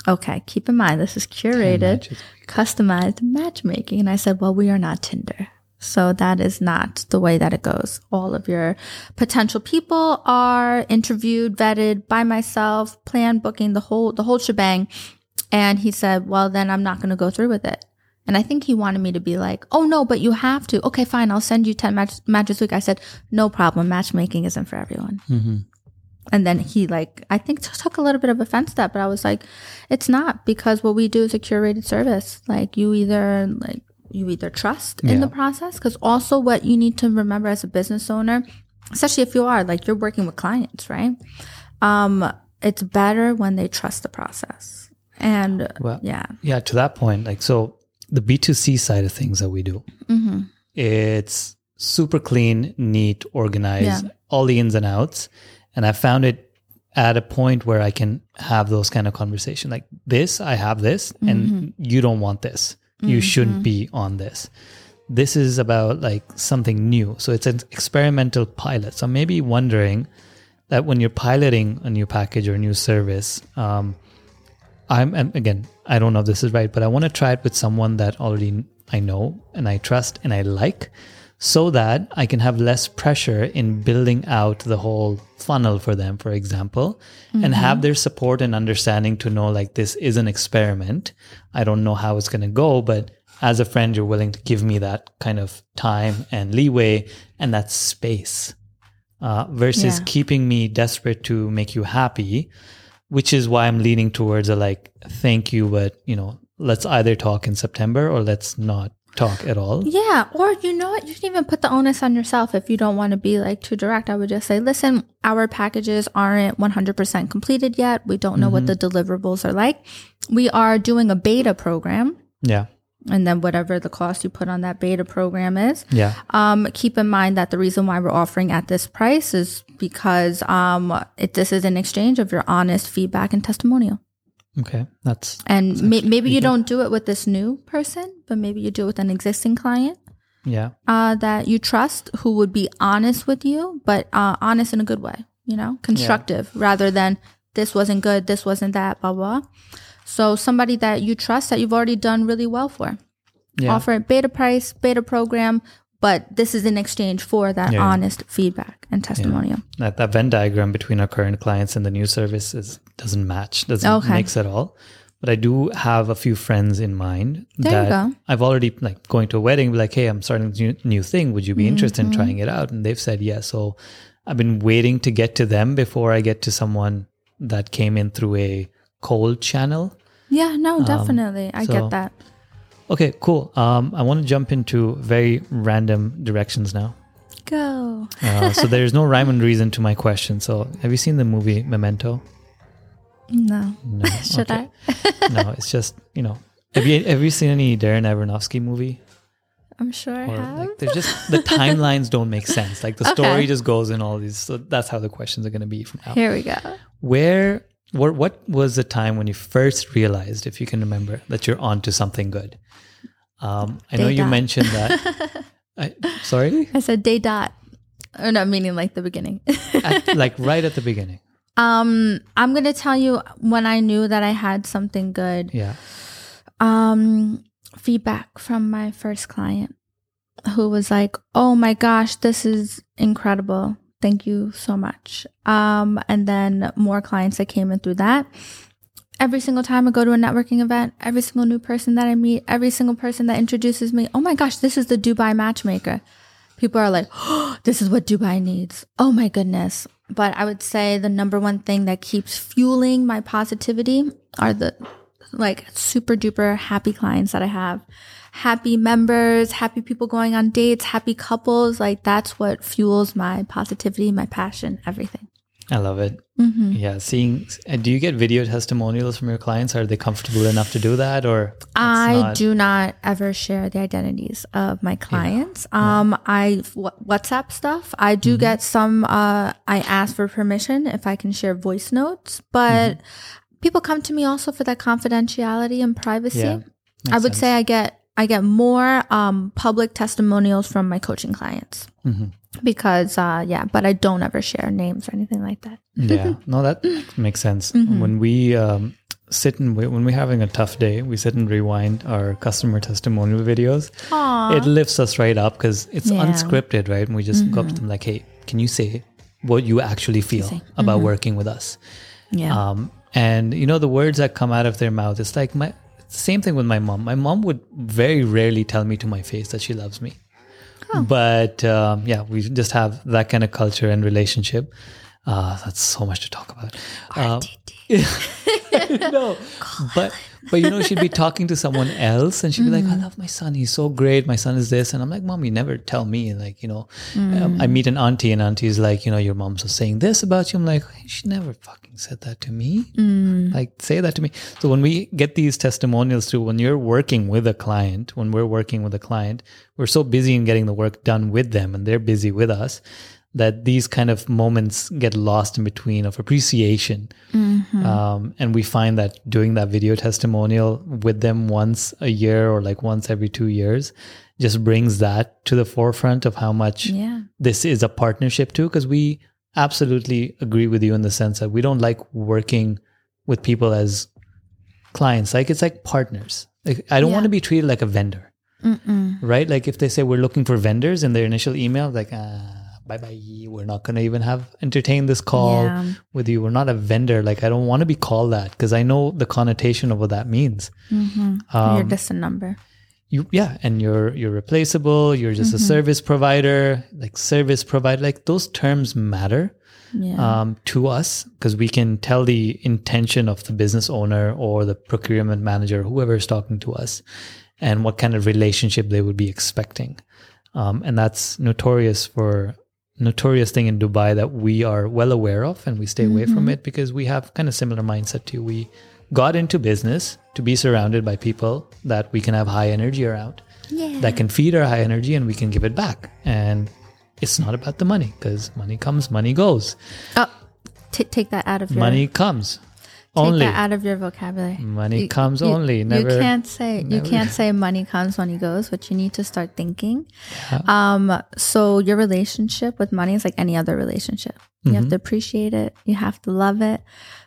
Okay, keep in mind, this is curated, customized matchmaking. And I said, well, we are not Tinder. So that is not the way that it goes. All of your potential people are interviewed, vetted by myself, plan booking, the whole, the whole shebang. And he said, well, then I'm not going to go through with it. And I think he wanted me to be like, oh no, but you have to. Okay, fine. I'll send you 10 match- matches a week. I said, no problem. Matchmaking isn't for everyone. Mm-hmm. And then he like, I think t- took a little bit of offense to that, but I was like, it's not because what we do is a curated service. Like you either like, you either trust in the process because also what you need to remember as a business owner, especially if you are like you're working with clients, right? Um, it's better when they trust the process. And Well, yeah. Yeah, to that point, like so the B2C side of things that we do, Mm-hmm. it's super clean, neat, organized, Yeah. all the ins and outs. And I found it at a point where I can have those kind of conversation like this, I have this, and you don't want this. You shouldn't be on this. This is about like something new. So it's an experimental pilot. So maybe wondering that when you're piloting a new package or a new service, um, I'm and again, I don't know if this is right, but I want to try it with someone that already I know and I trust and I like so that I can have less pressure in building out the whole funnel for them, for example, and have their support and understanding to know like this is an experiment. I don't know how it's going to go, but as a friend, you're willing to give me that kind of time and leeway and that space uh, versus Yeah. keeping me desperate to make you happy which is why I'm leaning towards a like, thank you, but you know, let's either talk in September or let's not talk at all. Yeah, or you know what? You can even put the onus on yourself if you don't want to be like too direct. I would just say, listen, our packages aren't 100% completed yet. We don't know what mm-hmm. the deliverables are like. We are doing a beta program, Yeah. And then whatever the cost you put on that beta program is. Yeah. Um, keep in mind that the reason why we're offering at this price is because um, it, this is an exchange of your honest feedback and testimonial. Okay. That's, And may, maybe you don't do it with this new person, but maybe you do it with an existing client yeah. uh, that you trust who would be honest with you, but uh, honest in a good way, you know, constructive rather than this wasn't good, this wasn't that, blah, blah. So somebody that you trust that you've already done really well for. Yeah. Offer a beta price, beta program. but this is in exchange for that Yeah. honest feedback and testimonial. That, that Venn diagram between our current clients and the new service is, doesn't match, doesn't Okay. mix at all. But I do have a few friends in mind There that. I've already like going to a wedding, like, hey, I'm starting this new, new thing. Would you be interested Mm-hmm. in trying it out? And they've said yes. So I've been waiting to get to them before I get to someone that came in through a cold channel. Yeah, no, definitely. I Um, so- get that. Okay, cool. Um, I want to jump into very random directions now. Go. Uh, so there's no rhyme and reason to my question. So have you seen the movie Memento? No. No. Should Okay. no, it's just you know. Have you have you seen any Darren Aronofsky movie? I? I'm sure I Or have. like there's just the timelines don't make sense. Like the story just goes in all these. So that's how the questions are going to be from now. Here we go. Where what what was the time when you first realized, if you can remember, that you're onto something good? Um, I know Day you mentioned that. I, sorry, I said day dot. Or not meaning like the beginning. At- like right at the beginning. um, I'm gonna tell you when I knew that I had something good. Yeah. um feedback from my first client who was like oh my gosh this is incredible thank you so much. Um and then more clients that came in through that. Every single time i go to a networking event every single new person that i meet every single person that introduces me oh my gosh this is the dubai matchmaker. People are like oh, this is what dubai needs. Oh my goodness. But i would say the number one thing that keeps fueling my positivity are the like super duper happy clients that I have. Happy members, happy people going on dates, happy couples. Like that's what fuels my positivity, my passion, everything. I love it. hmm Yeah, seeing. uh, Do you get video testimonials from your clients? Are they comfortable enough to do that, or I not- do not ever share the identities of my clients. Um, I wh- WhatsApp stuff. I do Mm-hmm. get some. Uh, I ask for permission if I can share voice notes, but Mm-hmm. people come to me also for that confidentiality and privacy. Yeah, I would sense. say I get I get more um, public testimonials from my coaching clients Mhm. because uh, yeah, but I don't ever share names or anything like that. Yeah, no, that makes sense. Mm-hmm. When we um, sit and we, when we're having a tough day, we sit and rewind our customer testimonial videos. Aww. It lifts us right up because it's Yeah. Mm-hmm. unscripted, right? And we just go up to them like, "Hey, can you say what you actually feel about Mm-hmm. working with us?" yeah. Um, and you know the words that come out of their mouth. It's like my same thing with my mom. My mom would very rarely tell me to my face that she loves me. Oh. But um, yeah, we just have that kind of culture and relationship. Uh, that's so much to talk about. Um, no, but but you know she'd be talking to someone else and she'd be like, mm. "I love my son. He's so great. My son is this," and I'm like, "Mom, you never tell me." Like you know, um, I mm. meet an auntie and auntie's like, "You know, your mom's was saying this about you." I'm like, "She never fucking said that to me." Mm. Like say that to me. So when we get these testimonials too, when you're working with a client, when we're working with a client, we're so busy in getting the work done with them, and they're busy with us that these kind of moments get lost in between of appreciation. Um, and we find that doing that video testimonial with them once a year or like once every two years just brings that to the forefront of how much yeah. this is a partnership too. Because we absolutely agree with you in the sense that we don't like working with people as clients. Like it's like partners. Like I don't Yeah. want to be treated like a vendor Mm-mm. right? Like if they say we're looking for vendors in their initial email, like, ah, bye bye, we're not going to even have entertain this call Yeah. with you. We're not a vendor. Like I don't want to be called that because I know the connotation of what that means. Mm-hmm. Um, You're just a number. You, yeah, and you're you're replaceable. You're just a service provider, like service provider. Like those terms matter Yeah. um, to us because we can tell the intention of the business owner or the procurement manager, whoever is talking to us, and what kind of relationship they would be expecting. Um, and that's notorious for notorious thing in Dubai that we are well aware of, and we stay away from mm-hmm. it because we have kind of similar mindset to. We got into business to be surrounded by people that we can have high energy around yeah. that can feed our high energy and we can give it back. And it's not about the money because money comes, money goes. oh, t- take that out of your Money comes Take only. that out of your vocabulary. Money You- comes you- only. Never. you can't say you can't say money comes money goes but you need to start thinking um so your relationship with money is like any other relationship you Mm-hmm. have to appreciate it you have to love it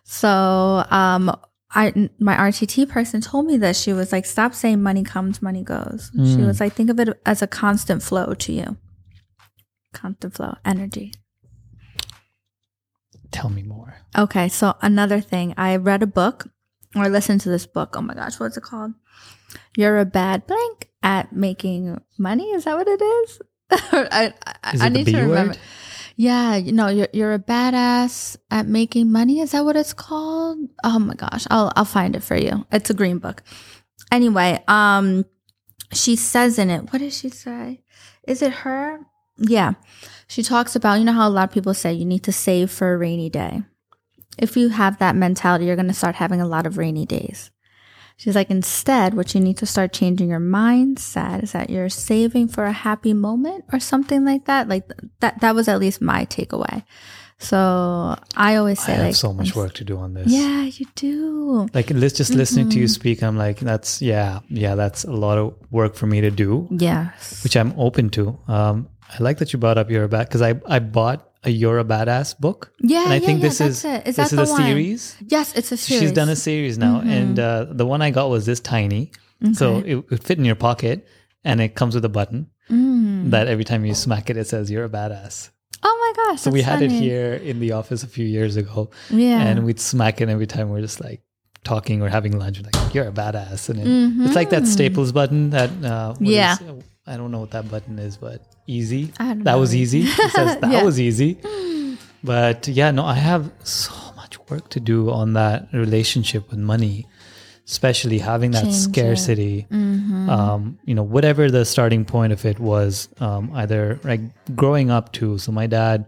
so um I my RTT person told me this. She was like, "Stop saying money comes, money goes." She Mm. was like, "Think of it as a constant flow to you, constant flow, energy." Tell me more. Okay, so another thing, I read a book or listened to this book. Oh my gosh, what's it called? You're a bad blank at making money. Is that what it is? I, I, Is I it the need to remember. word? Yeah, you know, you're you're a badass at making money. Is that what it's called? Oh my gosh, I'll I'll find it for you. It's a green book. Anyway, um, she says in it, what does she say? Is it her? Yeah, she talks about you know how a lot of people say you need to save for a rainy day. If you have that mentality, you're going to start having a lot of rainy days. She's like, instead, what you need to start changing your mindset is that you're saving for a happy moment or something like that. Like that, that was at least my takeaway. So I always say, I have like, so much work to do on this. Yeah, you do. Like let's just listening to you Mhm. speak, I'm like, that's yeah, yeah, that's a lot of work for me to do, Yes. which I'm open to. Um, I like that you brought up You're a Bad because I I bought a You're a Badass book. yeah, and I yeah, think yeah, this that's is it. Is this is the a one? series. Yes, it's a series. She's done a series now, Mhm. and uh, the one I got was this tiny, so it would fit in your pocket, and it comes with a button Mm. that every time you smack it, it says "You're a badass." Oh my gosh. So we had it here in the office a few years ago, Yeah. and we'd smack it every time we're just like talking or having lunch. We're like, "You're a badass," and it, it's like that Mhm. Staples button that uh, Yeah. is- I don't know what that button is, but easy. That was easy. It says that Yeah. was easy. But yeah, no, I have so much work to do on that relationship with money, especially having that Change it. scarcity. Mhm. Um, you know, whatever the starting point of it was, um, either like growing up too. So my dad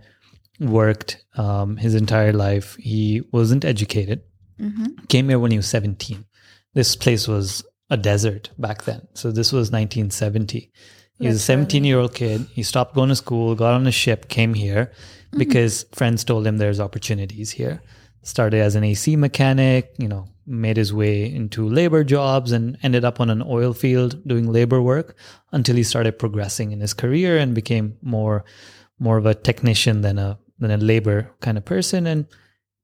worked um, his entire life. He wasn't educated. Mhm. Came here when he was 17. This place was a desert back then. So this was 1970. He was a 17 year old kid. He stopped going to school, got on a ship, came here Mm-hmm. because friends told him there's opportunities here. Started as an AC mechanic, you know, made his way into labor jobs and ended up on an oil field doing labor work until he started progressing in his career and became more more of a technician than a than a labor kind of person. And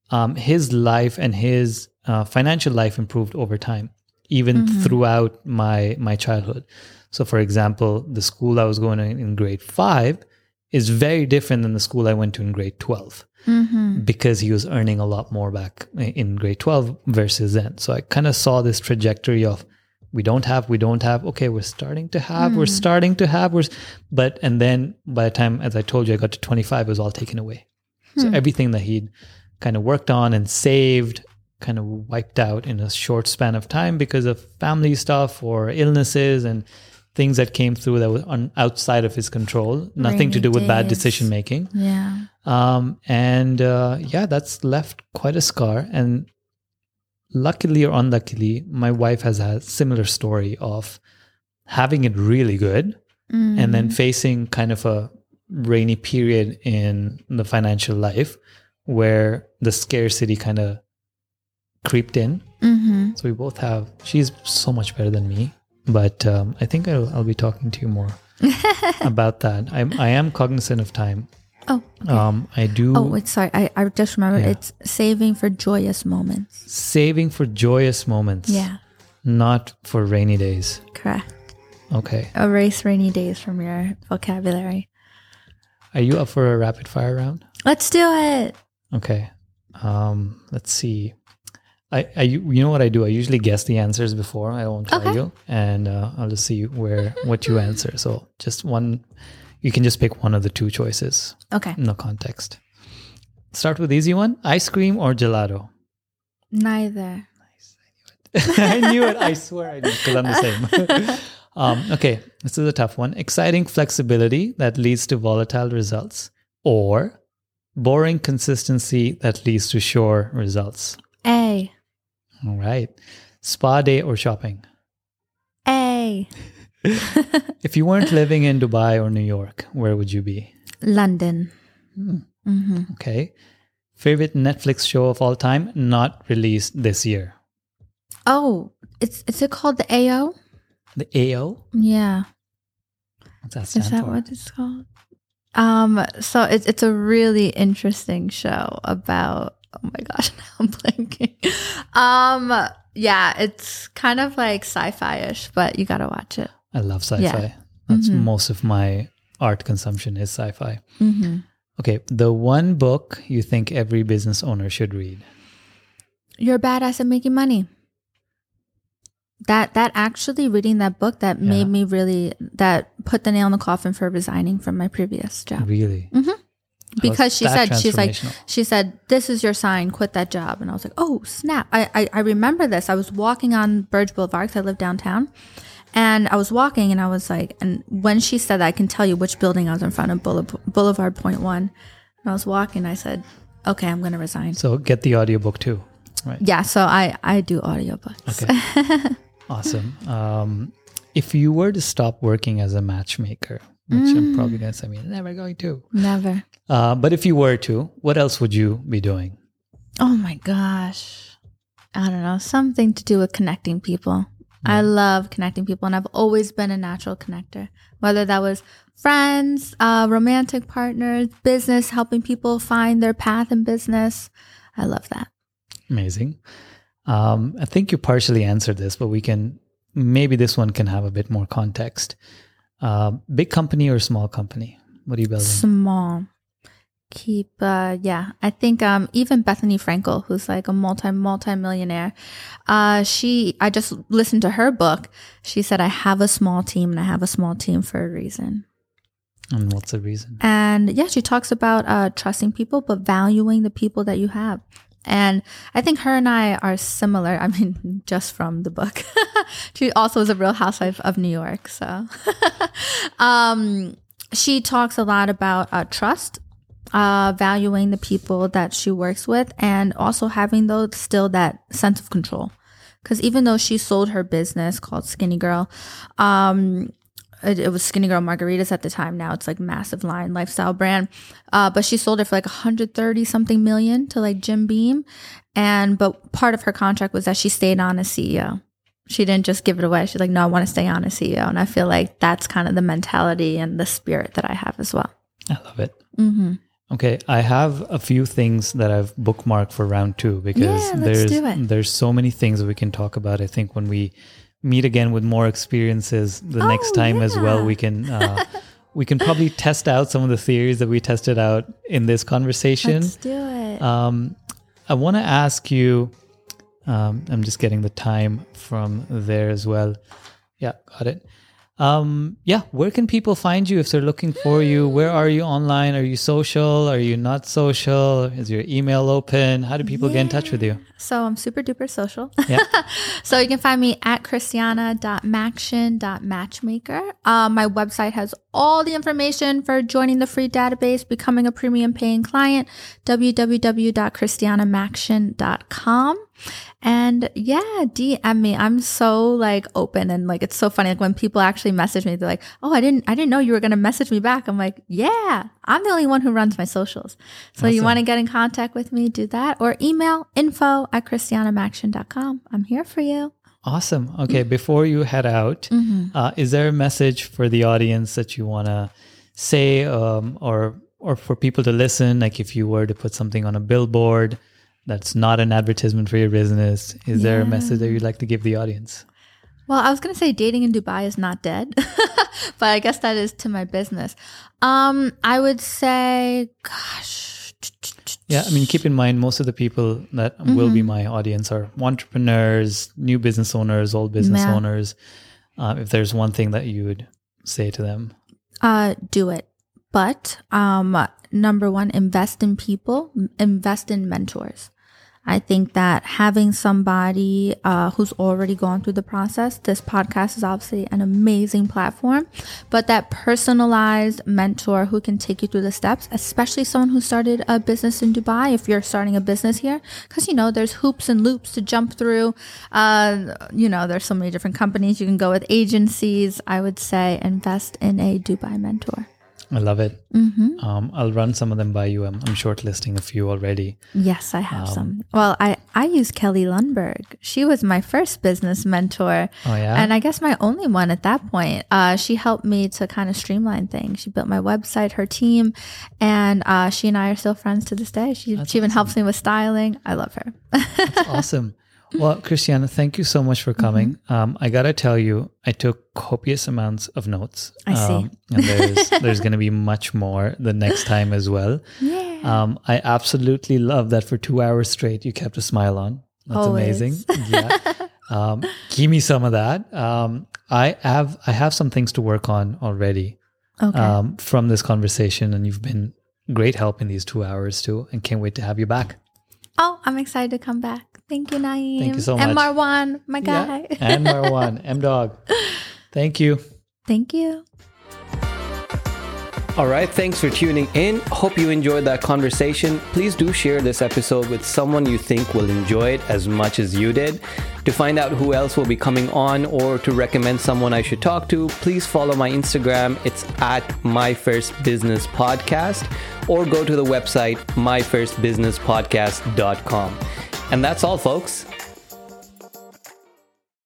um, his life and his uh, financial life improved over time, even Mhm. throughout my my childhood. So, for example, the school I was going to in grade five is very different than the school I went to in grade twelve Mhm. because he was earning a lot more back in grade 12 versus then. So I kind of saw this trajectory of we don't have, we don't have, okay, we're starting to have, we're Mm. starting to have, we're, but, and then by the time, as I told you, I got to 25, it was all taken away. So Hmm. everything that he'd kind of worked on and saved kind of wiped out in a short span of time because of family stuff or illnesses and things that came through that were on, outside of his control, nothing to do with bad decision making. Yeah. Um, and uh, yeah, that's left quite a scar. And luckily or unluckily, my wife has a similar story of having it really good and then Mm. facing kind of a rainy period in the financial life where the scarcity kind of creeped in. Mhm. So we both have, she's so much better than me. But um, I think I'll, I'll be talking to you more about that. I, I am cognizant of time. oh. okay. Um, I do. oh, wait, sorry. I, I just remember Yeah. it's saving for joyous moments. saving for joyous moments Yeah, not for rainy days correct. okay Erase rainy days from your vocabulary. are you up for a rapid fire round Let's do it. okay um let's see I, I you know what I do? I usually guess the answers before. I won't tell Okay. you, and uh, I'll just see where what you answer. So just one, you can just pick one of the two choices. Okay. No context. Start with easy one: ice cream or gelato. Neither. I knew it. I swear I knew because I'm the same. um, okay, this is a tough one. Exciting flexibility that leads to volatile results, or boring consistency that leads to sure results. A. All right. Spa day or shopping. A. If you weren't living in Dubai or New York, where would you be? London. Hmm, hmm Okay. Favorite Netflix show of all time, not released this year. Oh, it's is it called the AO? The AO? Yeah. What's that stand Is that for? what it's called? Um, so it's it's a really interesting show about Oh my gosh, now I'm blanking. Um, yeah, it's kind of like sci-fi-ish, but you gotta watch it. I love sci-fi. Yeah. That's Mhm. most of my art consumption is sci-fi. Mm-hmm. Okay, the one book you think every business owner should read. You're badass at making money. That that actually reading that book that Yeah. made me really that put the nail in the coffin for resigning from my previous job. Really? Mhm. Because she said she's like she said this is your sign quit that job and i was like oh snap i i, I remember this i was walking on Burj boulevard because i live downtown and i was walking and i was like and when she said that i can tell you which building i was in front of boulevard point one and i was walking i said okay i'm gonna resign So get the audiobook too. Right. yeah so i i do audiobooks Okay. awesome. Um, if you were to stop working as a matchmaker, which I'm probably going to say, I mean, never going to. never Uh, but if you were to, what else would you be doing? Oh my gosh. I don't know. Something to do with connecting people. I love connecting people, and I've always been a natural connector. Whether that was friends, uh, romantic partners, business, helping people find their path in business. I love that. Amazing. Um, I think you partially answered this, but we can maybe this one can have a bit more context. Uh, big company or small company? What are you building? Small. Keep, uh, yeah. I think um, even Bethenny Frankel, who's like a multi multi millionaire, uh, she. I just listened to her book. She said, "I have a small team, and I have a small team for a reason." and what's the reason? And yeah, she talks about uh, trusting people, but valuing the people that you have. And I think her and I are similar. I mean, just from the book. she also is a real housewife of New York. So um, she talks a lot about uh, trust, uh, valuing the people that she works with, and also having those still that sense of control. Because even though she sold her business called Skinny Girl, um, it, was Skinny Girl Margaritas at the time. Now it's like massive line lifestyle brand. Uh, but she sold it for like 130 something million to like Jim Beam. And but part of her contract was that she stayed on as CEO. She didn't just give it away. She's like, no, I want to stay on as CEO. And I feel like that's kind of the mentality and the spirit that I have as well. I love it. Mm-hmm. Okay, I have a few things that I've bookmarked for round two because Yeah, there's there's so many things that we can talk about. I think when we meet again with more experiences the next Oh, time as well, we can uh, we can probably test out some of the theories that we tested out in this conversation. Let's do it. Um, I want to ask you. Um, I'm just getting the time from there as well. Yeah, got it. Um, yeah, where can people find you if they're looking for you? Where are you online? Are you social? Are you not social? Is your email open? How do people get in touch with you? So I'm super duper social. Yeah. so you can find me at christiana.maxion.matchmaker. Uh, my website has all the information for joining the free database, becoming a premium paying client, www.christianamaxion.com. And yeah, DM me. I'm so like open and like it's so funny. Like when people actually message me, they're like, "Oh, I didn't, I didn't know you were gonna message me back." I'm like, "Yeah, I'm the only one who runs my socials. So you want to get in contact with me, do that, or email info at christianamaxion.com. I'm here for you. Awesome. Okay, before you head out, uh, is there a message for the audience that you want to say, um, or or for people to listen? Like if you were to put something on a billboard that's not an advertisement for your business, is there a message that you'd like to give the audience? Well, I was gonna say dating in Dubai is not dead, but I guess that is to my business. Um, I would say, gosh, Yeah, I mean, keep in mind most of the people that will Mm-hmm. be my audience are entrepreneurs, new business owners, old business Yeah. owners. Uh, if there's one thing that you would say to them, uh, do it. But um, number one, invest in people, invest in mentors. I think that having somebody uh, who's already gone through the process, this podcast is obviously an amazing platform, but that personalized mentor who can take you through the steps, especially someone who started a business in Dubai, if you're starting a business here, because you know, there's hoops and loops to jump through. Uh, you know, there's so many different companies you can go with, agencies. I would say invest in a Dubai mentor. I love it. Mm-hmm. Um, I'll run some of them by you. I'm, I'm shortlisting a few already. Yes, I have um, some. Well, I, I use Kelly Lundberg. She was my first business mentor. Oh, yeah. And I guess my only one at that point. Uh, she helped me to kind of streamline things. She built my website, her team, and uh, she and I are still friends to this day. She, she even awesome. helps me with styling. I love her. That's awesome. Well, Christiana, thank you so much for coming. Mm-hmm. Um, I gotta tell you, I took copious amounts of notes. I um, see, and there's there's gonna be much more the next time as well. Yeah. Um, I absolutely love that for two hours straight you kept a smile on. That's Always. amazing. Yeah. um, give me some of that. Um, I have I have some things to work on already. Okay. Um, from this conversation, and you've been great help in these two hours too, and can't wait to have you back. Oh, I'm excited to come back. Thank you, Naeem. Thank you so much. And Marwan, my guy. Yeah. And Marwan, M Dog. Thank you. Thank you. All right, thanks for tuning in. Hope you enjoyed that conversation. Please do share this episode with someone you think will enjoy it as much as you did. To find out who else will be coming on or to recommend someone I should talk to, please follow my Instagram. It's at My First Business Podcast or go to the website myfirstbusinesspodcast.com. And that's all, folks.